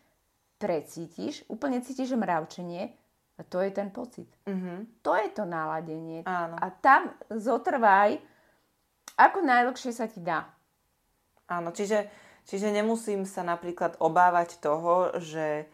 precítiš, úplne cítiš mravčenie a to je ten pocit. Mhm. To je to naladenie. Áno. A tam zotrvaj, ako najlepšie sa ti dá. Áno, čiže, čiže nemusím sa napríklad obávať toho, že,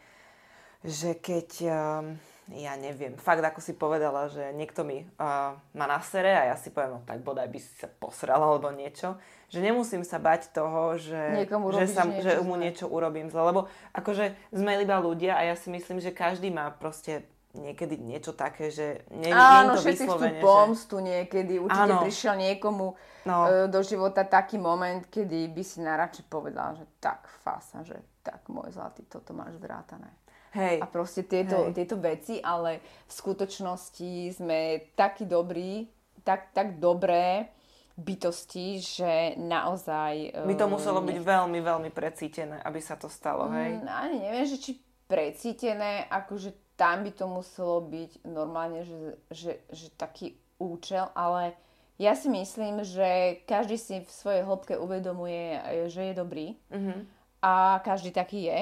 že keď, um, ja neviem, fakt ako si povedala, že niekto mi uh, má na sere a ja si poviem, no tak bodaj by si sa posrala alebo niečo, že nemusím sa bať toho, že, že, sa, niečo že mu niečo urobím zle, lebo akože sme iba ľudia a ja si myslím, že každý má proste niekedy niečo také, že nie, nie Áno, je to všetci chcú že... pomstu niekedy. Určite Áno. prišiel niekomu No. e, do života taký moment, kedy by si najradšej povedal, že tak fasa, že tak môj zlatý, toto máš zrátané. Hej, A proste tieto, Hej. tieto veci, ale v skutočnosti sme takí dobrí, tak, tak dobré bytosti, že naozaj... by to muselo byť veľmi, veľmi precítené, aby sa to stalo, hej? Mm, ani neviem, že či precítené, akože tam by to muselo byť normálne, že, že, že taký účel, ale ja si myslím, že každý si v svojej hĺbke uvedomuje, že je dobrý Mhm. a každý taký je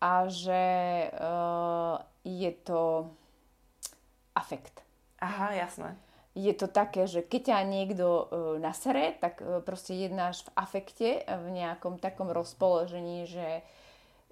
a že uh, je to afekt. Aha, jasné. Je to také, že keď ťa niekto uh, nasere, tak uh, proste jednáš v afekte, v nejakom takom rozpoložení, že,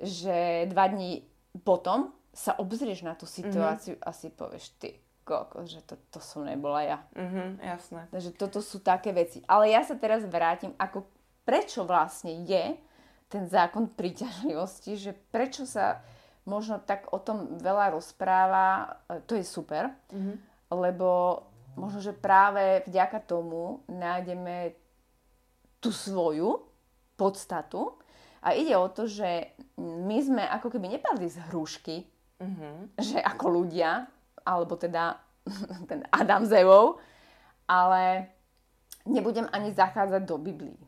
že dva dní potom sa obzrieš na tú situáciu a si povieš, ty koko, že to, to som nebola ja. Mhm, jasné. Takže toto sú také veci. Ale ja sa teraz vrátim, ako prečo vlastne je ten zákon príťažlivosti, že prečo sa možno tak o tom veľa rozpráva, e, to je super, lebo možno, že práve vďaka tomu nájdeme tú svoju podstatu a ide o to, že my sme ako keby nepadli z hrušky, Mhm. že ako ľudia, alebo teda <laughs> ten Adam s Evou, ale nebudem ani zachádzať do Biblii.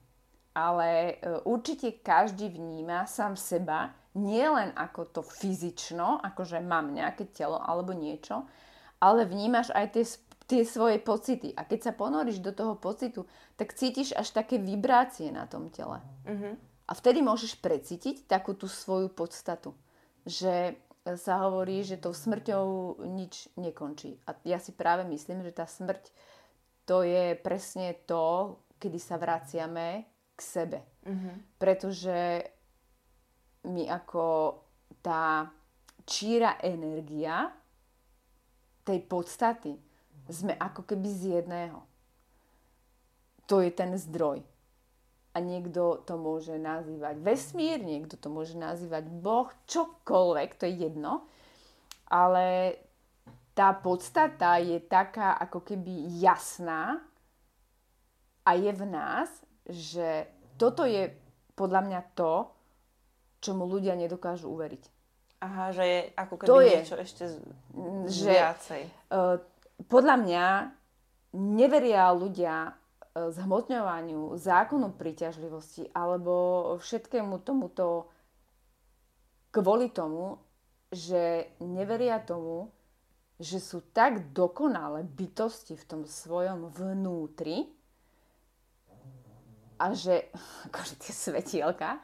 Ale e, určite každý vníma sám seba nielen ako to fyzično, akože mám nejaké telo alebo niečo, ale vnímaš aj tie, tie svoje pocity. A keď sa ponoríš do toho pocitu, tak cítiš až také vibrácie na tom tele. Mhm. A vtedy môžeš precítiť takú tú svoju podstatu. Že sa hovorí, že tou smrťou nič nekončí. A ja si práve myslím, že tá smrť to je presne to, kedy sa vraciame k sebe. Mhm. Pretože my ako tá číra energia tej podstaty sme ako keby z jedného. To je ten zdroj. A niekto to môže nazývať vesmír, niekto to môže nazývať Boh, čokoľvek, to je jedno. Ale tá podstata je taká ako keby jasná a je v nás, že toto je podľa mňa to, čomu ľudia nedokážu uveriť. Aha, že je ako keby To je. niečo ešte z... Že, viacej. Uh, podľa mňa neveria ľudia zhmotňovaniu zákonu príťažlivosti alebo všetkému tomuto kvôli tomu, že neveria tomu, že sú tak dokonalé bytosti v tom svojom vnútri a že, <laughs> akože tie svetielka,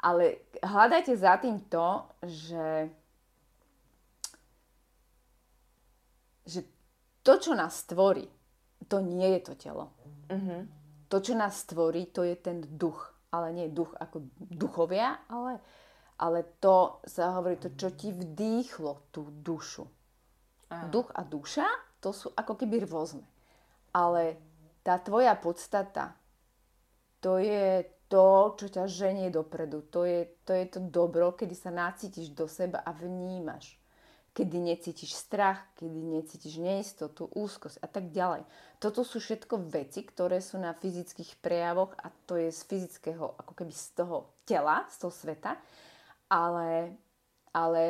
ale hľadajte za tým to, že že to, čo nás tvorí, to nie je to telo. Mhm. To, čo nás tvorí, to je ten duch. Ale nie duch ako duchovia, ale, ale to sa hovorí to, čo ti vdýchlo tú dušu. Aha. Duch a duša, to sú ako keby rôzne. Ale tá tvoja podstata, to je to, čo ťa ženie dopredu. To je, to je to dobro, kedy sa nacítiš do seba a vnímaš. Kedy necítiš strach, kedy necítiš neistotu, úzkosť a tak ďalej. Toto sú všetko veci, ktoré sú na fyzických prejavoch a to je z fyzického, ako keby z toho tela, z toho sveta. Ale, ale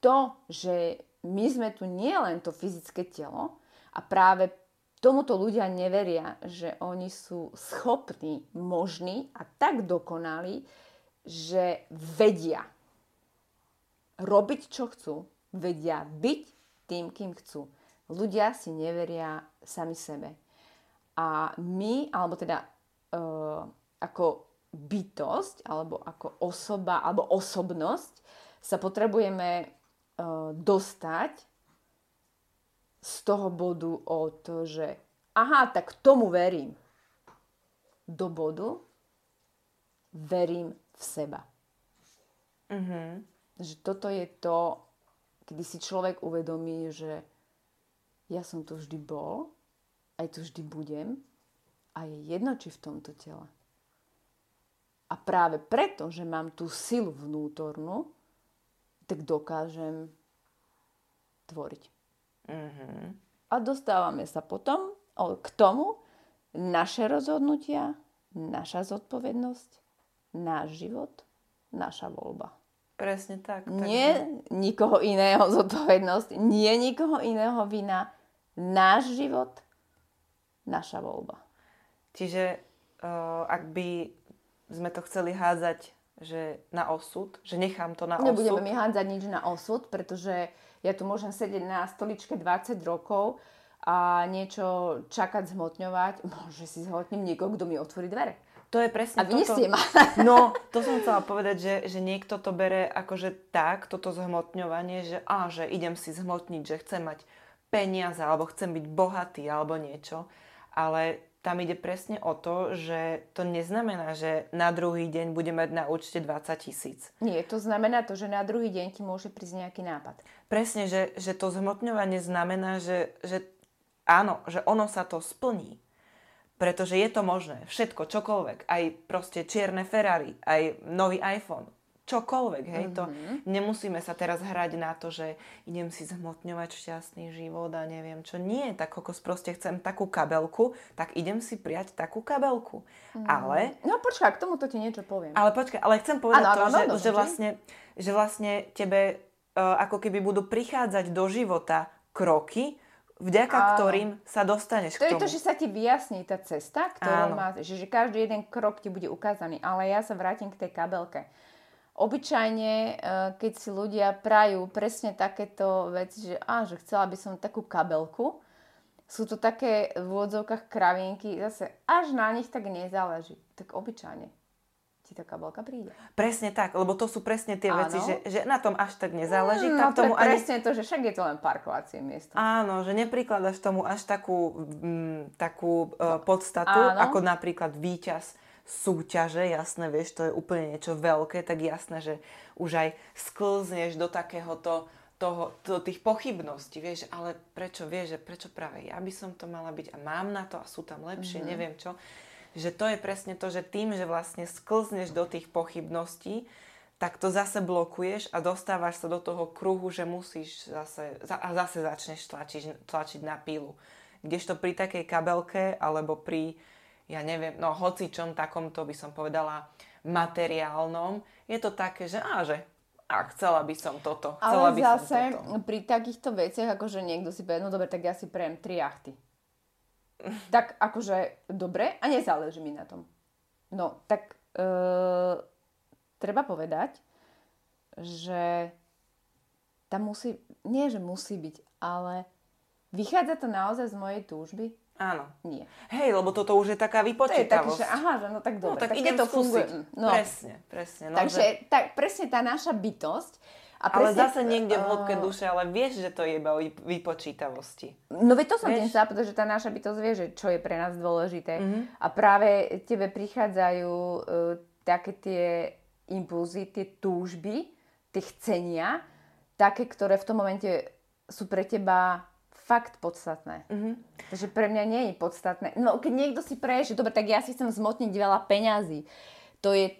to, že my sme tu nie len to fyzické telo a práve Tomuto ľudia neveria, že oni sú schopní, možní a tak dokonalí, že vedia robiť, čo chcú, vedia byť tým, kým chcú. Ľudia si neveria sami sebe. A my, alebo teda uh, ako bytosť, alebo ako osoba, alebo osobnosť, sa potrebujeme uh, dostať z toho bodu od, že aha, tak tomu verím, do bodu verím v seba. Mm-hmm. Že toto je to, kedy si človek uvedomí, že ja som tu vždy bol, aj tu vždy budem a je jedno, či v tomto tele. A práve preto, že mám tú silu vnútornú, tak dokážem tvoriť. Mm-hmm. A dostávame sa potom k tomu naše rozhodnutia, naša zodpovednosť, náš život, naša voľba. Presne tak. Nie takže... nikoho iného <laughs> zodpovednosť, nie nikoho iného vina, náš život, naša voľba. Čiže uh, ak by sme to chceli hádzať že na osud, že nechám to na Nebudeme osud. Nebudeme mi hádzať nič na osud, pretože ja tu môžem sedieť na stoličke 20 rokov a niečo čakať, zhmotňovať. Môže si zhmotním niekoho, kto mi otvorí dvere. To je presne a toto. ma. <laughs> No, to som chcela povedať, že, že niekto to bere akože tak, toto zhmotňovanie, že á, že idem si zhmotniť, že chcem mať peniaze, alebo chcem byť bohatý, alebo niečo. Ale tam ide presne o to, že to neznamená, že na druhý deň bude mať na účte 20 tisíc. Nie, to znamená to, že na druhý deň ti môže prísť nejaký nápad. Presne, že, že to zhmotňovanie znamená, že, že áno, že ono sa to splní. Pretože je to možné. Všetko, čokoľvek. Aj proste čierne Ferrari, aj nový iPhone čokoľvek, hej, mm-hmm. to mhm. nemusíme sa teraz hrať na to, že idem si zhmotňovať šťastný život a neviem čo. Nie, tak kokos proste chcem takú kabelku, tak idem si prijať takú kabelku. Mm. Ale... No počkaj, k tomuto ti niečo poviem. Ale počkaj, ale chcem povedať ano, to, ano, že, ano, že, vlastne, že vlastne tebe uh, ako keby budú prichádzať do života kroky, vďaka Áno. ktorým sa dostaneš to k tomu. To je to, že sa ti vyjasní tá cesta, ktorú má, že, že každý jeden krok ti bude ukázaný. Ale ja sa vrátim k tej kabelke. Obyčajne, eh, keď si ľudia prajú presne takéto veci, že, á, že chcela by som takú kabelku, sú to také v úvodzovkách kravinky, zase až na nich tak nezáleží. Tak obyčajne ti tá kabelka príde. Presne tak, lebo to sú presne tie Áno. veci, že, že na tom až tak nezáleží. Mm, tak no to tomu presne ani... to, že však je to len parkovacie miesto. Áno, že neprikladaš tomu až takú, m, mm, takú uh, podstatu, Áno. ako napríklad víťaz súťaže, jasné, vieš, to je úplne niečo veľké, tak jasné, že už aj sklzneš do takéhoto toho, do tých pochybností, vieš, ale prečo, vieš, že prečo práve ja by som to mala byť a mám na to a sú tam lepšie, mm-hmm. neviem čo. Že to je presne to, že tým, že vlastne sklzneš do tých pochybností, tak to zase blokuješ a dostávaš sa do toho kruhu, že musíš zase, a zase začneš tlačiť, tlačiť na pílu. Kdežto pri takej kabelke alebo pri ja neviem, no hoci čom takomto by som povedala materiálnom, je to také, že á, že a chcela by som toto. Chcela Ale by zase som toto. pri takýchto veciach, akože niekto si povie, no dobre, tak ja si prejem tri jachty. Tak akože dobre a nezáleží mi na tom. No, tak e, treba povedať, že tam musí, nie že musí byť, ale vychádza to naozaj z mojej túžby Áno. Nie. Hej, lebo toto už je taká vypočítavosť. To je taký, že aha, že no tak no, dobre. No, tak, tak ide to funguje. No. Presne, presne. No, Takže že... tak, presne tá naša bytosť a presne, ale zase niekde v hĺbke duše, ale vieš, že to je iba o vypočítavosti. No veď to som tým chcela že tá naša bytosť vie, že čo je pre nás dôležité. Mm-hmm. A práve tebe prichádzajú uh, také tie impulzy, tie túžby, tie chcenia, také, ktoré v tom momente sú pre teba fakt podstatné. Mm-hmm. Takže pre mňa nie je podstatné. No keď niekto si preje, že dobre, tak ja si chcem zmotniť veľa peňazí. To je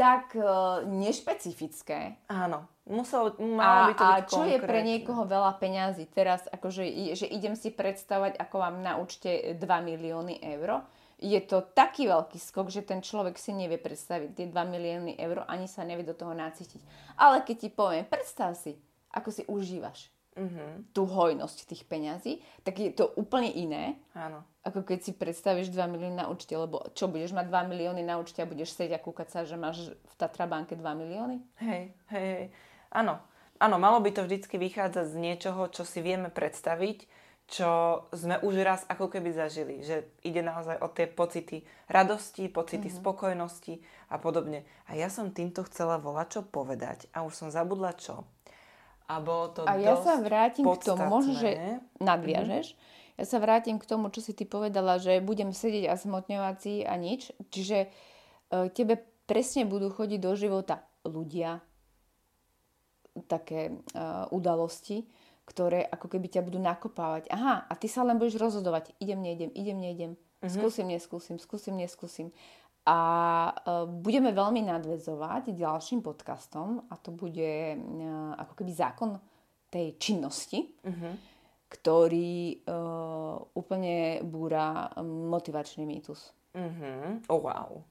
tak uh, nešpecifické. Áno. Musel, malo by to a, byť a čo konkrétne. je pre niekoho veľa peňazí? Teraz akože, že idem si predstavať, ako vám na účte 2 milióny eur. Je to taký veľký skok, že ten človek si nevie predstaviť tie 2 milióny eur, ani sa nevie do toho nacítiť. Ale keď ti poviem, predstav si, ako si užívaš mm-hmm. tú hojnosť tých peňazí, tak je to úplne iné, Áno. ako keď si predstavíš 2 milióny na účte, lebo čo, budeš mať 2 milióny na účte a budeš sedieť a kúkať sa, že máš v Tatra banke 2 milióny? Hej, hej, hej. Áno. Áno, malo by to vždycky vychádzať z niečoho, čo si vieme predstaviť, čo sme už raz ako keby zažili. Že ide naozaj o tie pocity radosti, pocity mm-hmm. spokojnosti a podobne. A ja som týmto chcela volať čo povedať a už som zabudla čo. A bolo to A ja sa vrátim k tomu, podstatné. možno, že nadviažeš. Mm-hmm. Ja sa vrátim k tomu, čo si ty povedala, že budem sedieť a smotňovať si a nič. Čiže e, tebe presne budú chodiť do života ľudia, také uh, udalosti, ktoré ako keby ťa budú nakopávať. Aha, a ty sa len budeš rozhodovať. Idem, neidem, idem, neidem. Mm-hmm. Skúsim, neskúsim, skúsim, neskúsim. A uh, budeme veľmi nadvezovať ďalším podcastom a to bude uh, ako keby zákon tej činnosti, mm-hmm. ktorý uh, úplne búra motivačný mýtus. Mm-hmm. Oh, wow.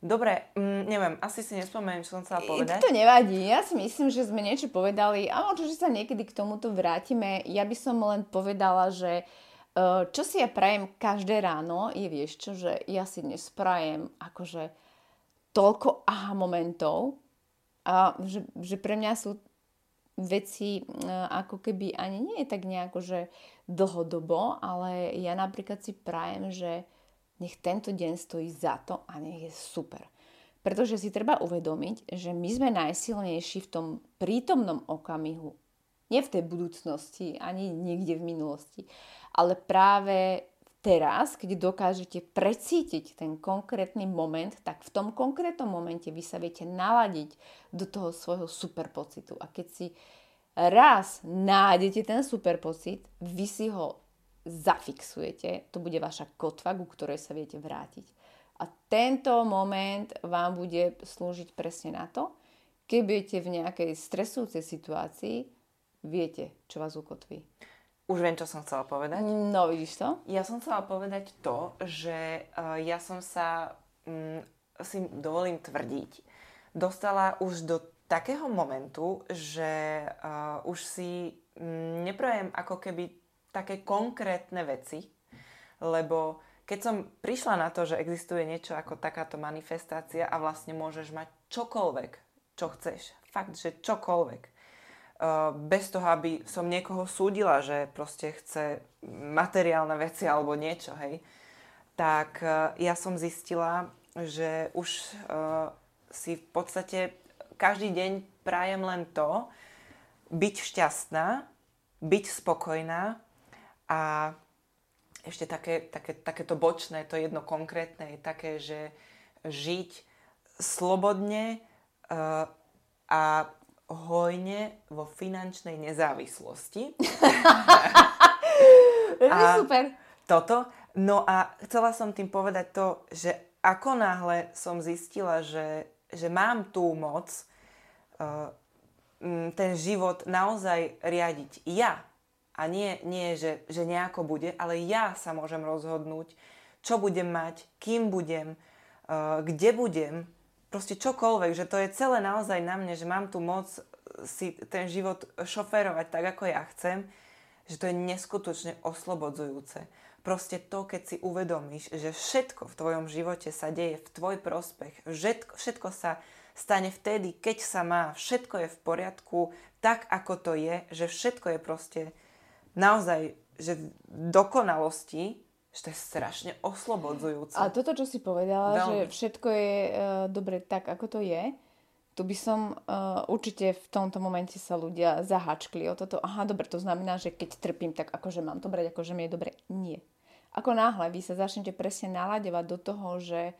Dobre, mm, neviem, asi si nespomeniem, čo som chcela povedať. To nevadí. Ja si myslím, že sme niečo povedali a možno, že sa niekedy k tomuto vrátime. Ja by som len povedala, že uh, čo si ja prajem každé ráno je, vieš čo, že ja si dnes prajem akože toľko aha momentov a že, že pre mňa sú veci uh, ako keby ani nie je tak nejako, že dlhodobo, ale ja napríklad si prajem, že nech tento deň stojí za to a nech je super. Pretože si treba uvedomiť, že my sme najsilnejší v tom prítomnom okamihu. Nie v tej budúcnosti, ani niekde v minulosti. Ale práve teraz, keď dokážete precítiť ten konkrétny moment, tak v tom konkrétnom momente vy sa viete naladiť do toho svojho super pocitu. A keď si raz nájdete ten super pocit, vy si ho zafixujete, to bude vaša kotva, ku ktorej sa viete vrátiť. A tento moment vám bude slúžiť presne na to, keď budete v nejakej stresujúcej situácii, viete, čo vás ukotví. Už viem, čo som chcela povedať. No, vidíš to? Ja som chcela povedať to, že uh, ja som sa, um, si dovolím tvrdiť, dostala už do takého momentu, že uh, už si um, neprojem ako keby také konkrétne veci, lebo keď som prišla na to, že existuje niečo ako takáto manifestácia a vlastne môžeš mať čokoľvek, čo chceš, fakt, že čokoľvek, uh, bez toho, aby som niekoho súdila, že proste chce materiálne veci alebo niečo, hej, tak uh, ja som zistila, že už uh, si v podstate každý deň prajem len to, byť šťastná, byť spokojná a ešte také, také, takéto bočné, to jedno konkrétne je také, že žiť slobodne uh, a hojne vo finančnej nezávislosti. <laughs> a super. Toto. No a chcela som tým povedať to, že ako náhle som zistila, že, že mám tú moc uh, ten život naozaj riadiť ja, a nie, nie že, že nejako bude, ale ja sa môžem rozhodnúť, čo budem mať, kým budem, uh, kde budem, proste čokoľvek, že to je celé naozaj na mne, že mám tu moc si ten život šoférovať tak, ako ja chcem, že to je neskutočne oslobodzujúce. Proste to, keď si uvedomíš, že všetko v tvojom živote sa deje v tvoj prospech, všetko, všetko sa stane vtedy, keď sa má, všetko je v poriadku, tak ako to je, že všetko je proste naozaj, že v dokonalosti, že to je strašne oslobodzujúce. A toto, čo si povedala, Veľmi. že všetko je uh, dobre tak, ako to je, tu by som uh, určite v tomto momente sa ľudia zahačkli o toto. Aha, dobre, to znamená, že keď trpím, tak akože mám to brať, akože mi je dobre. Nie. Ako náhle vy sa začnete presne naladevať do toho, že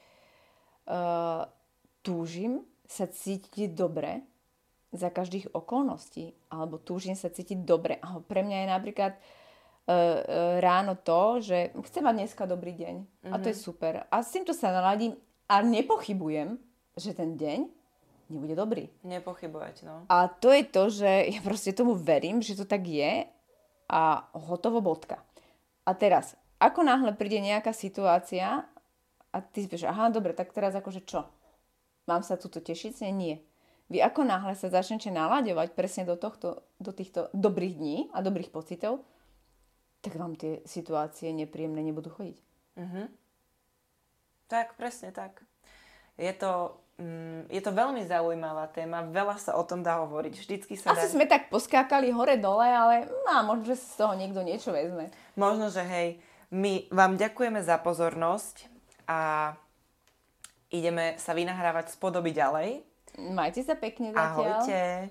uh, túžim sa cítiť dobre za každých okolností, alebo túžim sa cítiť dobre. A pre mňa je napríklad e, e, ráno to, že chcem mať dneska dobrý deň. Mm-hmm. A to je Mhm. super. A s týmto sa naladím a nepochybujem, že ten deň nebude dobrý. Nepochybovať, no. A to je to, že ja proste tomu verím, že to tak je a hotovo bodka. A teraz, ako náhle príde nejaká situácia a ty vieš, aha, dobre, tak teraz akože čo? Mám sa tuto tešiť? Nie, nie. Vy ako náhle sa začnete nalaďovať presne do, tohto, do týchto dobrých dní a dobrých pocitov, tak vám tie situácie nepríjemné nebudú chodiť. Mhm. Tak, presne tak. Je to, mm, je to veľmi zaujímavá téma, veľa sa o tom dá hovoriť. Vždycky sa dá... Asi sme tak poskákali hore-dole, ale no, možno, že z toho niekto niečo vezme. Možno, že hej, my vám ďakujeme za pozornosť a ideme sa vynahrávať z podoby ďalej. Majte sa pekne zatiaľ. Ahojte.